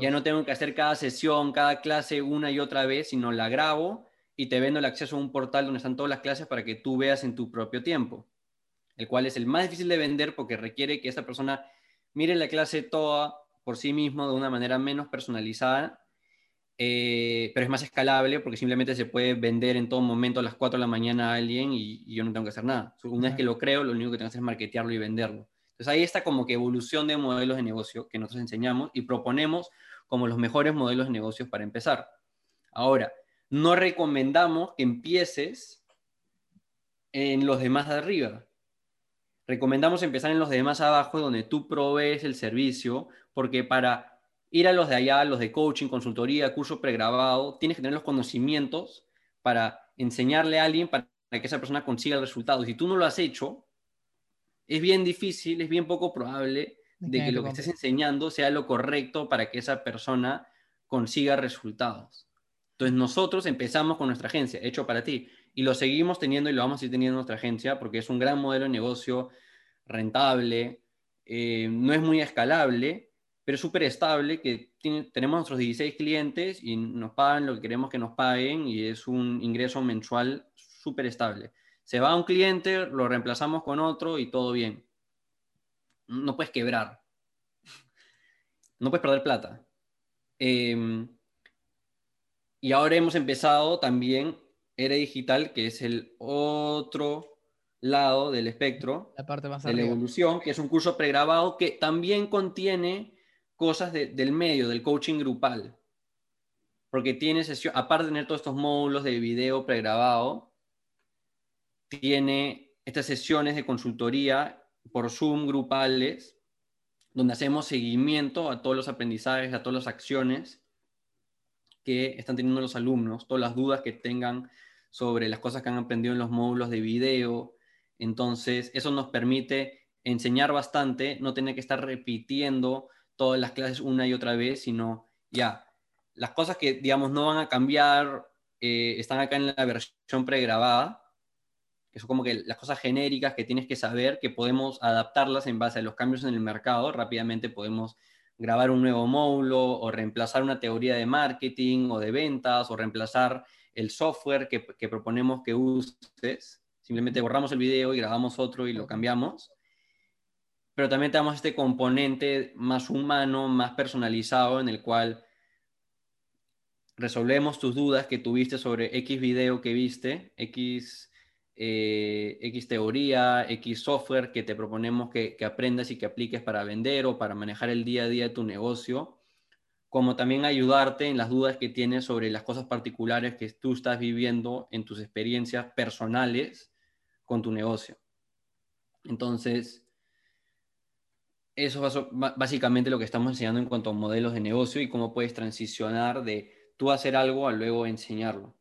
Ya no tengo que hacer cada sesión, cada clase una y otra vez, sino la grabo y te vendo el acceso a un portal donde están todas las clases para que tú veas en tu propio tiempo, el cual es el más difícil de vender porque requiere que esta persona mire la clase toda por sí mismo de una manera menos personalizada, eh, pero es más escalable porque simplemente se puede vender en todo momento a las 4 de la mañana a alguien y, yo no tengo que hacer nada. Una vez que lo creo, lo único que tengo que hacer es marketearlo y venderlo. Entonces ahí está como que evolución de modelos de negocio que nosotros enseñamos y proponemos como los mejores modelos de negocios para empezar. Ahora, no recomendamos que empieces en los demás de arriba. Recomendamos empezar en los demás abajo, donde tú provees el servicio, porque para ir a los de allá, los de coaching, consultoría, curso pregrabado, tienes que tener los conocimientos para enseñarle a alguien para que esa persona consiga el resultado. Si tú no lo has hecho, es bien difícil, es bien poco probable de que lo que estés enseñando sea lo correcto para que esa persona consiga resultados. Entonces nosotros empezamos con nuestra agencia, hecho para ti, y lo seguimos teniendo y lo vamos a ir teniendo en nuestra agencia porque es un gran modelo de negocio rentable, eh, no es muy escalable, pero súper estable, que tenemos nuestros 16 clientes y nos pagan lo que queremos que nos paguen y es un ingreso mensual súper estable. Se va un cliente, lo reemplazamos con otro y todo bien. No puedes quebrar. No puedes perder plata. Em, y ahora hemos empezado también Era Digital, que es el otro lado del espectro la parte más de la evolución, que es un curso pregrabado que también contiene cosas del medio, del coaching grupal. Porque tiene sesión, aparte de tener todos estos módulos de video pregrabado, tiene estas sesiones de consultoría por Zoom grupales, donde hacemos seguimiento a todos los aprendizajes, a todas las acciones que están teniendo los alumnos, todas las dudas que tengan sobre las cosas que han aprendido en los módulos de video. Entonces, eso nos permite enseñar bastante, no tener que estar repitiendo todas las clases una y otra vez, sino ya, las cosas que, digamos, no van a cambiar eh, están acá en la versión pregrabada que son como que las cosas genéricas que tienes que saber, que podemos adaptarlas en base a los cambios en el mercado. Rápidamente podemos grabar un nuevo módulo o reemplazar una teoría de marketing o de ventas o reemplazar el software que, que proponemos que uses. Simplemente borramos el video y grabamos otro y lo cambiamos. Pero también tenemos este componente más humano, más personalizado, en el cual resolvemos tus dudas que tuviste sobre X video que viste, X eh, X teoría, X software que te proponemos que, aprendas y que apliques para vender o para manejar el día a día de tu negocio, como también ayudarte en las dudas que tienes sobre las cosas particulares que tú estás viviendo en tus experiencias personales con tu negocio. Entonces, eso es básicamente lo que estamos enseñando en cuanto a modelos de negocio y cómo puedes transicionar de tú hacer algo a luego enseñarlo.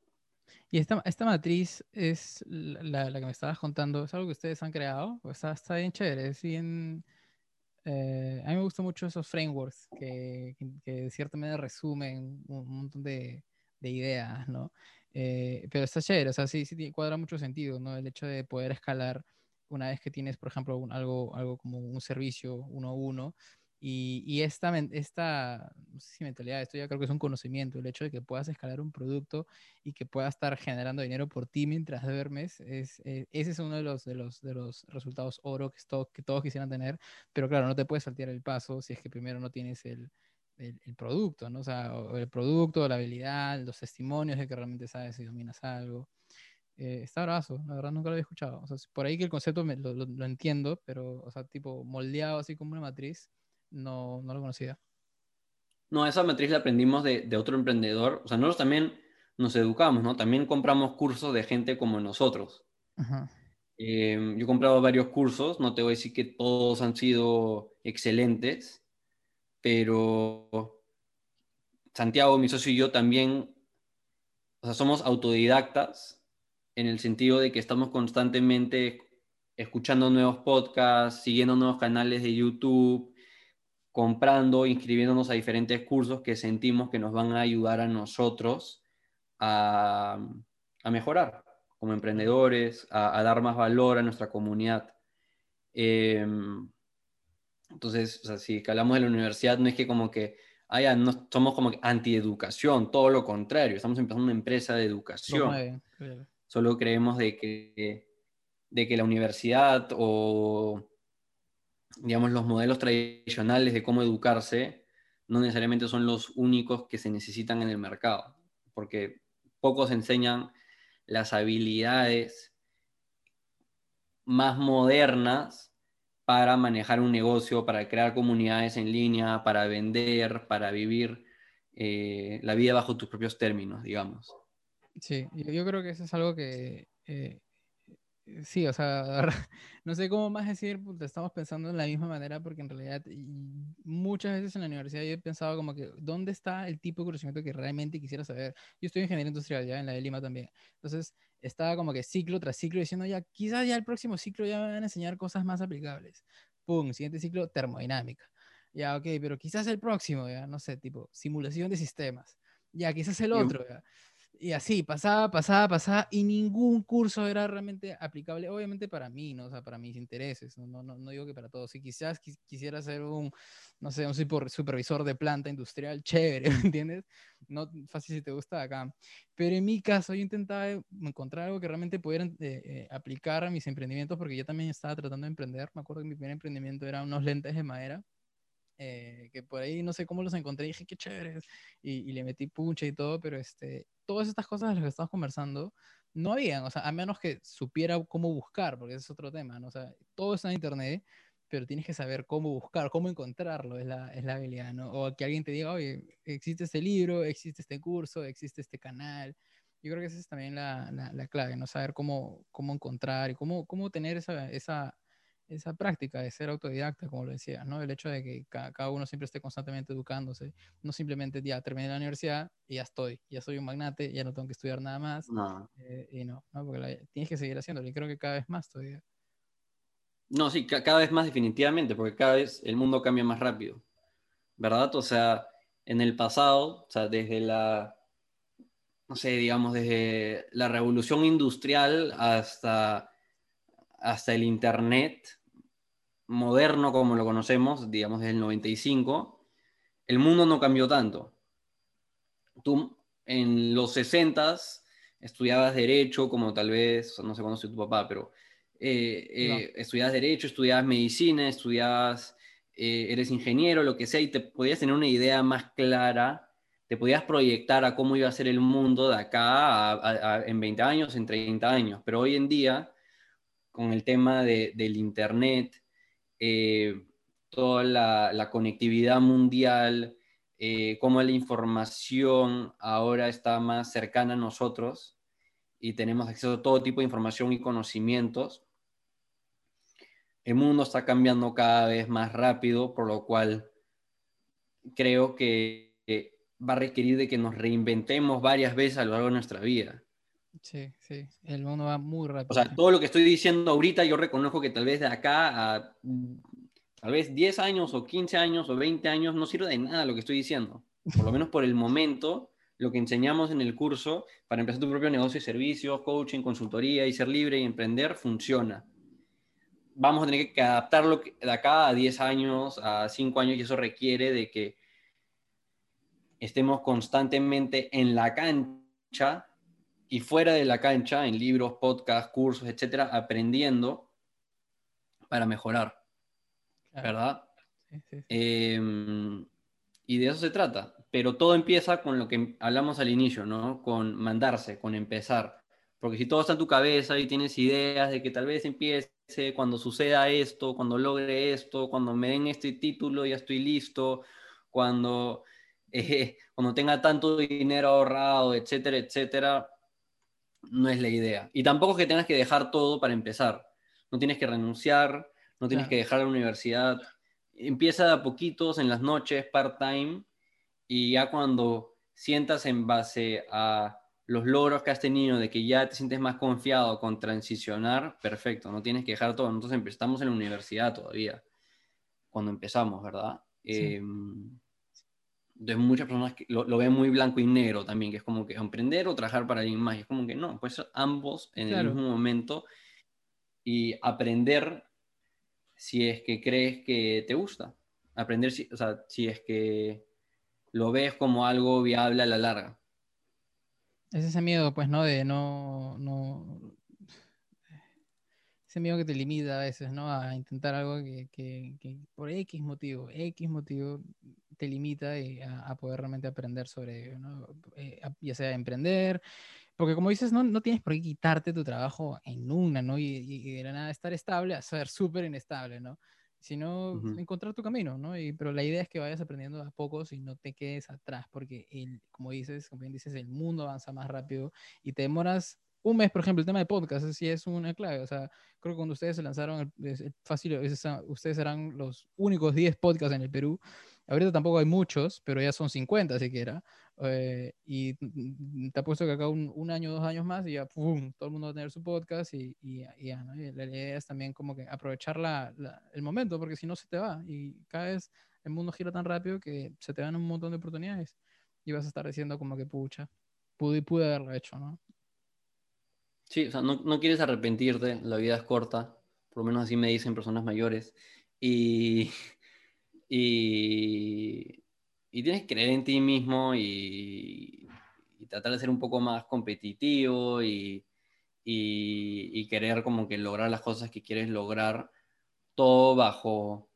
Y esta, esta matriz es la, la, que me estabas contando, ¿es algo que ustedes han creado? O está, está bien chévere, es bien... Eh, a mí me gustan mucho esos frameworks que, que, de cierta manera resumen un, montón de, de ideas, ¿no? Eh, pero está chévere, o sea, sí, sí cuadra mucho sentido, ¿no? El hecho de poder escalar una vez que tienes, por ejemplo, algo, algo como un servicio uno a uno, y, esta, esta, no sé si mentalidad, esto ya creo que es un conocimiento, el hecho de que puedas escalar un producto y que puedas estar generando dinero por ti mientras duermes, es, eh, ese es uno de los, de los, de los resultados oro que, que todos quisieran tener, pero claro, no te puedes saltear el paso si es que primero no tienes el, el, producto, ¿no? O sea, el producto, la habilidad, los testimonios de que realmente sabes y dominas algo. Eh, está brazo, la verdad nunca lo había escuchado. O sea, por ahí que el concepto lo, lo, lo, entiendo, pero, o sea, tipo moldeado así como una matriz, no, no lo conocía. No, esa matriz la aprendimos de, de, otro emprendedor. O sea, nosotros también nos educamos, ¿no? También compramos cursos de gente como nosotros. Eh, yo he comprado varios cursos, no te voy a decir que todos han sido excelentes, pero Santiago, mi socio y yo también, o sea, somos autodidactas en el sentido de que estamos constantemente escuchando nuevos podcasts, siguiendo nuevos canales de YouTube, comprando, inscribiéndonos a diferentes cursos que sentimos que nos van a ayudar a nosotros a, mejorar como emprendedores, a, dar más valor a nuestra comunidad. Em, entonces, si hablamos de la universidad, no es que como que haya, no, somos como antieducación, todo lo contrario, estamos empezando una empresa de educación. Solo creemos de que, de que la universidad o digamos, los modelos tradicionales de cómo educarse no necesariamente son los únicos que se necesitan en el mercado, porque pocos enseñan las habilidades más modernas para manejar un negocio, para crear comunidades en línea, para vender, para vivir eh, la vida bajo tus propios términos, digamos. Sí, yo, creo que eso es algo que eh, sí, o sea, no sé cómo más decir, pues, estamos pensando en la misma manera porque en realidad muchas veces en la universidad yo he pensado como que, ¿dónde está el tipo de conocimiento que realmente quisiera saber? Yo estoy en ingeniería industrial ya, en la de Lima también. Entonces, estaba como que ciclo tras ciclo diciendo ya, quizás ya el próximo ciclo ya me van a enseñar cosas más aplicables. Pum, siguiente ciclo, termodinámica. Ya, ok, pero quizás el próximo, ya, no sé, tipo, simulación de sistemas. Ya, quizás el otro, ya y así, pasaba, pasaba, pasaba, y ningún curso era realmente aplicable, obviamente para mí, ¿no? O sea, para mis intereses, no, no, no digo que para todos. Si quizás quisiera ser un, no sé, un supervisor de planta industrial, chévere, ¿me entiendes? No fácil si te gusta acá. Pero en mi caso, yo intentaba encontrar algo que realmente pudiera eh, eh, aplicar a mis emprendimientos, porque yo también estaba tratando de emprender. Me acuerdo que mi primer emprendimiento era unos lentes de madera eh, que por ahí no sé cómo los encontré y dije, qué chéveres, y, le metí pucha y todo, pero este, todas estas cosas de las que estamos conversando no habían, o sea, a menos que supiera cómo buscar, porque ese es otro tema, ¿no? O sea, todo está en internet, pero tienes que saber cómo buscar, cómo encontrarlo, es la, es la habilidad, ¿no? O que alguien te diga, oye, existe este libro, existe este curso, existe este canal. Yo creo que esa es también la, la, la clave, ¿no? Saber cómo, cómo encontrar y cómo, cómo tener esa, esa esa práctica de ser autodidacta, como lo decía, ¿no? El hecho de que cada, uno siempre esté constantemente educándose, no simplemente ya terminé la universidad y ya estoy, ya soy un magnate, ya no tengo que estudiar nada más. No. Eh, y no, ¿no? Porque tienes que seguir haciéndolo y creo que cada vez más todavía. No, sí, cada vez más definitivamente, porque cada vez el mundo cambia más rápido, ¿verdad? O sea, en el pasado, o sea, desde la, no sé, digamos, desde la revolución industrial hasta hasta el Internet moderno como lo conocemos, digamos desde el 95, el mundo no cambió tanto. Tú en los 60 estudiabas derecho, como tal vez, no sé cuándo tu papá, pero eh, eh, estudiabas derecho, estudiabas medicina, estudiabas, eh, eres ingeniero, lo que sea, y te podías tener una idea más clara, te podías proyectar a cómo iba a ser el mundo de acá en 20 años, en 30 años, pero hoy en día con el tema del Internet, eh, toda la, conectividad mundial, eh, cómo la información ahora está más cercana a nosotros y tenemos acceso a todo tipo de información y conocimientos. El mundo está cambiando cada vez más rápido, por lo cual creo que va a requerir de que nos reinventemos varias veces a lo largo de nuestra vida. Sí, sí, el mundo va muy rápido. O sea, todo lo que estoy diciendo ahorita, yo reconozco que tal vez de acá a tal vez 10 años o 15 años o 20 años no sirve de nada lo que estoy diciendo. Por lo menos por el momento, lo que enseñamos en el curso para empezar tu propio negocio y servicios, coaching, consultoría y ser libre y emprender, funciona. Vamos a tener que adaptarlo de acá a 10 años, a 5 años, y eso requiere de que estemos constantemente en la cancha y fuera de la cancha, en libros, podcasts, cursos, etcétera, aprendiendo para mejorar. ¿Verdad? Em, y de eso se trata. Pero todo empieza con lo que hablamos al inicio, ¿no? Con mandarse, con empezar. Porque si todo está en tu cabeza y tienes ideas de que tal vez empiece cuando suceda esto, cuando logre esto, cuando me den este título, ya estoy listo, cuando, eh, cuando tenga tanto dinero ahorrado, etcétera, etcétera, no es la idea. Y tampoco es que tengas que dejar todo para empezar. No tienes que renunciar, no tienes que dejar la universidad. Empieza a poquitos en las noches, part-time, y ya cuando sientas en base a los logros que has tenido, de que ya te sientes más confiado con transicionar, perfecto, no tienes que dejar todo. Nosotros estamos en la universidad todavía, cuando empezamos, ¿verdad? Em, entonces muchas personas lo, ven muy blanco y negro también, que es como que emprender o trabajar para alguien más. es como que no, pues ambos en el mismo momento y aprender si es que crees que te gusta. Aprender, si, o sea, si es que lo ves como algo viable a la larga. Es ese miedo, pues, ¿no? De no, no, ese miedo que te limita a veces, ¿no? A intentar algo que, que, que por X motivo, X motivo te limita a, a, poder realmente aprender sobre ¿no? Eh, ya sea emprender porque como dices, no, no tienes por qué quitarte tu trabajo en una, ¿no? Y, y, de nada estar estable a ser súper inestable, ¿no? Sino encontrar tu camino, ¿no? Y, pero la idea es que vayas aprendiendo a pocos y no te quedes atrás, porque el, como dices, como bien dices, el mundo avanza más rápido y te demoras un mes, por ejemplo, el tema de podcast, sí es una clave. O sea, creo que cuando ustedes se lanzaron, es, fácil, ustedes eran los únicos 10 podcasts en el Perú. Ahorita tampoco hay muchos, pero ya son 50 siquiera. Eh, y te ha puesto que acá un, un, año, dos años más y ya, ¡pum!, todo el mundo va a tener su podcast y, y, ya, ¿no? la, idea es también como que aprovechar la, el momento, porque si no se te va y cada vez el mundo gira tan rápido que se te dan un montón de oportunidades y vas a estar diciendo como que, pucha, pude, pude haberlo hecho, ¿no? Sí, o sea, no, no, quieres arrepentirte, la vida es corta, por lo menos así me dicen personas mayores, y, y, y tienes que creer en ti mismo y, y, tratar de ser un poco más competitivo y, y, querer como que lograr las cosas que quieres lograr, todo bajo,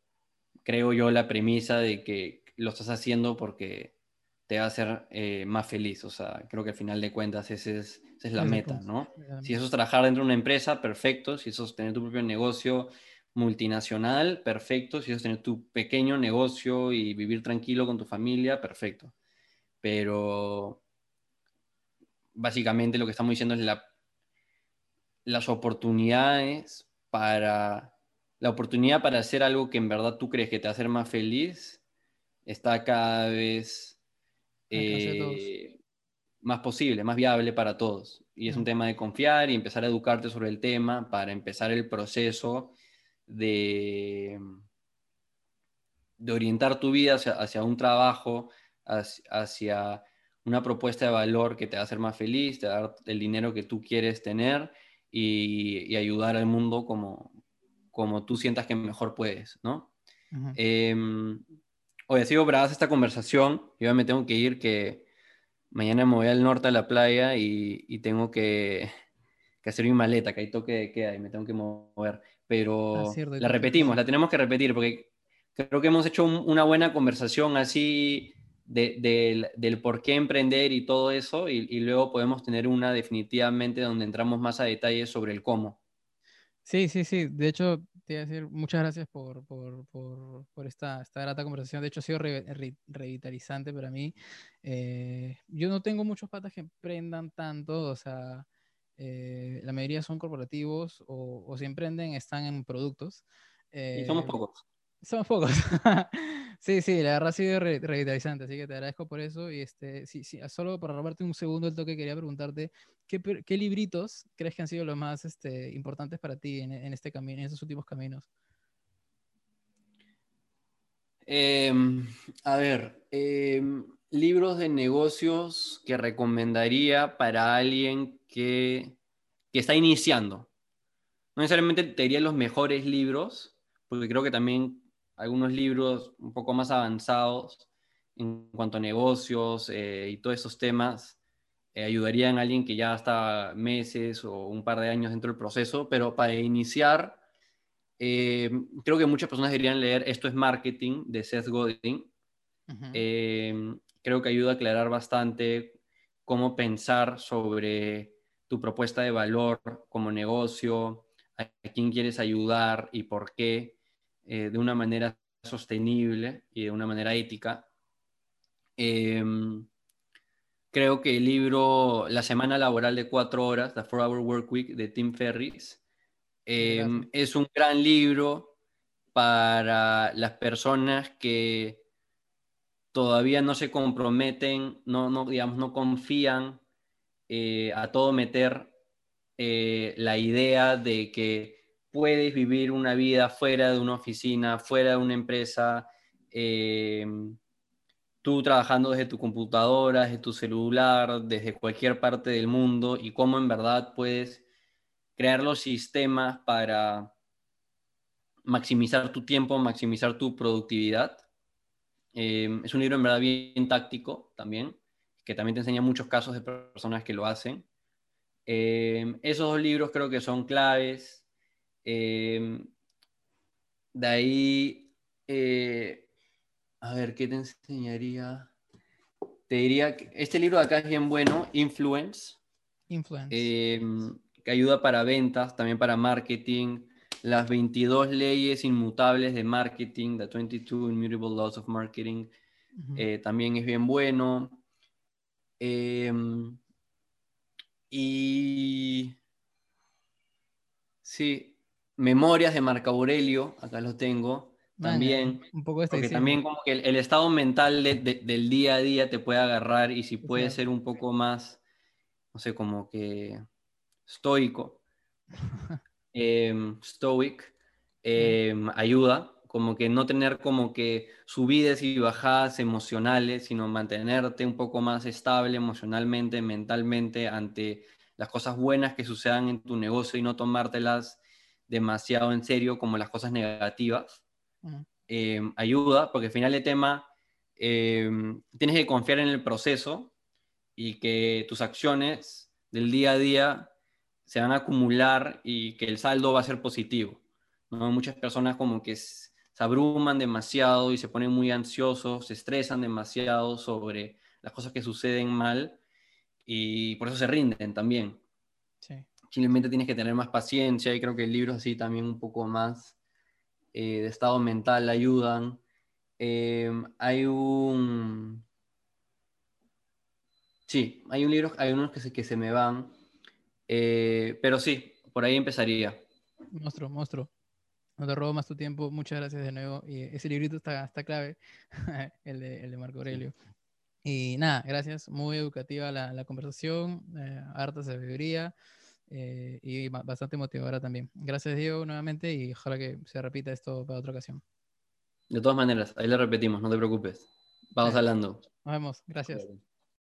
creo yo, la premisa de que lo estás haciendo porque te va a hacer eh, más feliz. O sea, creo que al final de cuentas ese es, esa es la meta, ¿no? Si eso es trabajar dentro de una empresa, perfecto. Si eso es tener tu propio negocio multinacional, perfecto. Si eso es tener tu pequeño negocio y vivir tranquilo con tu familia, perfecto. Pero básicamente lo que estamos diciendo es la, las oportunidades para la oportunidad para hacer algo que en verdad tú crees que te va a hacer más feliz está cada vez eh, más posible, más viable para todos. Y es un tema de confiar y empezar a educarte sobre el tema para empezar el proceso de, de orientar tu vida hacia, un trabajo, hacia, una propuesta de valor que te va a hacer más feliz, te va a dar el dinero que tú quieres tener y, ayudar al mundo como, como tú sientas que mejor puedes, ¿no? Oye, sigo bravas esta conversación. Yo me tengo que ir, que mañana me voy al norte a la playa y, tengo que, hacer mi maleta, que hay toque de queda y me tengo que mover. Pero ah, la repetimos, la tenemos que repetir porque creo que hemos hecho una buena conversación así del por qué emprender y todo eso y, y luego podemos tener una definitivamente donde entramos más a detalle sobre el cómo. Sí, sí, sí. De hecho, te iba a decir muchas gracias por, por, por, por esta, esta, grata conversación. De hecho, ha sido revitalizante para mí. Eh, yo no tengo muchos patas que emprendan tanto, o sea, eh, la mayoría son corporativos o, o si emprenden están en productos. y somos eh, pocos. Somos pocos. sí, sí, la verdad ha sido revitalizante, así que te agradezco por eso. Y este, sí, sí, solo para robarte un segundo el toque, quería preguntarte, ¿qué, qué libritos crees que han sido los más este, importantes para ti en, en, este camino, en estos últimos caminos? Em, a ver, em, libros de negocios que recomendaría para alguien que, que está iniciando. No necesariamente te diría los mejores libros, porque creo que también algunos libros un poco más avanzados en cuanto a negocios eh, y todos esos temas eh, ayudarían a alguien que ya está meses o un par de años dentro del proceso, pero para iniciar, eh, creo que muchas personas deberían leer Esto es Marketing de Seth Godin. creo que ayuda a aclarar bastante cómo pensar sobre tu propuesta de valor como negocio, a quién quieres ayudar y por qué. Eh, de una manera sostenible y de una manera ética. Em, creo que el libro La semana laboral de cuatro horas, The Four Hour Work Week de Tim Ferriss, em, es un gran libro para las personas que todavía no se comprometen, no, no digamos, no confían eh, a todo meter eh, la idea de que puedes vivir una vida fuera de una oficina, fuera de una empresa, eh, tú trabajando desde tu computadora, desde tu celular, desde cualquier parte del mundo y cómo en verdad puedes crear los sistemas para maximizar tu tiempo, maximizar tu productividad. Eh, es un libro en verdad bien táctico también, que también te enseña muchos casos de personas que lo hacen. Eh, esos dos libros creo que son claves Em, de ahí, eh, a ver, ¿qué te enseñaría? Te diría que este libro de acá es bien bueno, Influence, Influence. em, que ayuda para ventas, también para marketing, las 22 leyes inmutables de marketing, the 22 Immutable Laws of Marketing, eh, también es bien bueno. Em, y sí, Memorias de Marco Aurelio, acá lo tengo, también. Un poco Porque también como que el, el estado mental de- de- del día a día te puede agarrar y si puede ser un poco más, no sé, como que estoico, em, stoic, em, ayuda, como que no tener como que subidas y bajadas emocionales, sino mantenerte un poco más estable emocionalmente, mentalmente ante las cosas buenas que sucedan en tu negocio y no tomártelas demasiado en serio como las cosas negativas Ujú. eh, ayuda, porque al final de tema eh, tienes que confiar en el proceso y que tus acciones del día a día se van a acumular y que el saldo va a ser positivo. ¿no? Muchas personas como que se abruman demasiado y se ponen muy ansiosos, se estresan demasiado sobre las cosas que suceden mal y por eso se rinden también Sí. simplemente tienes que tener más paciencia y creo que libros así también un poco más eh, de estado mental ayudan. Eh, hay un... Sí, hay un libro, hay unos que se, que se me van, eh, pero sí, por ahí empezaría. Monstruo, monstruo. No te robo más tu tiempo. Muchas gracias de nuevo. Y ese librito está, está clave, el de, el de Marco Aurelio. Y nada, gracias. Muy educativa la, la conversación, eh, harta sabiduría eh, y ba- bastante motivadora también. Gracias, Diego, nuevamente y ojalá que se repita esto para otra ocasión. De todas maneras, ahí le repetimos, no te preocupes. Vamos Sí. hablando. Nos vemos. Gracias.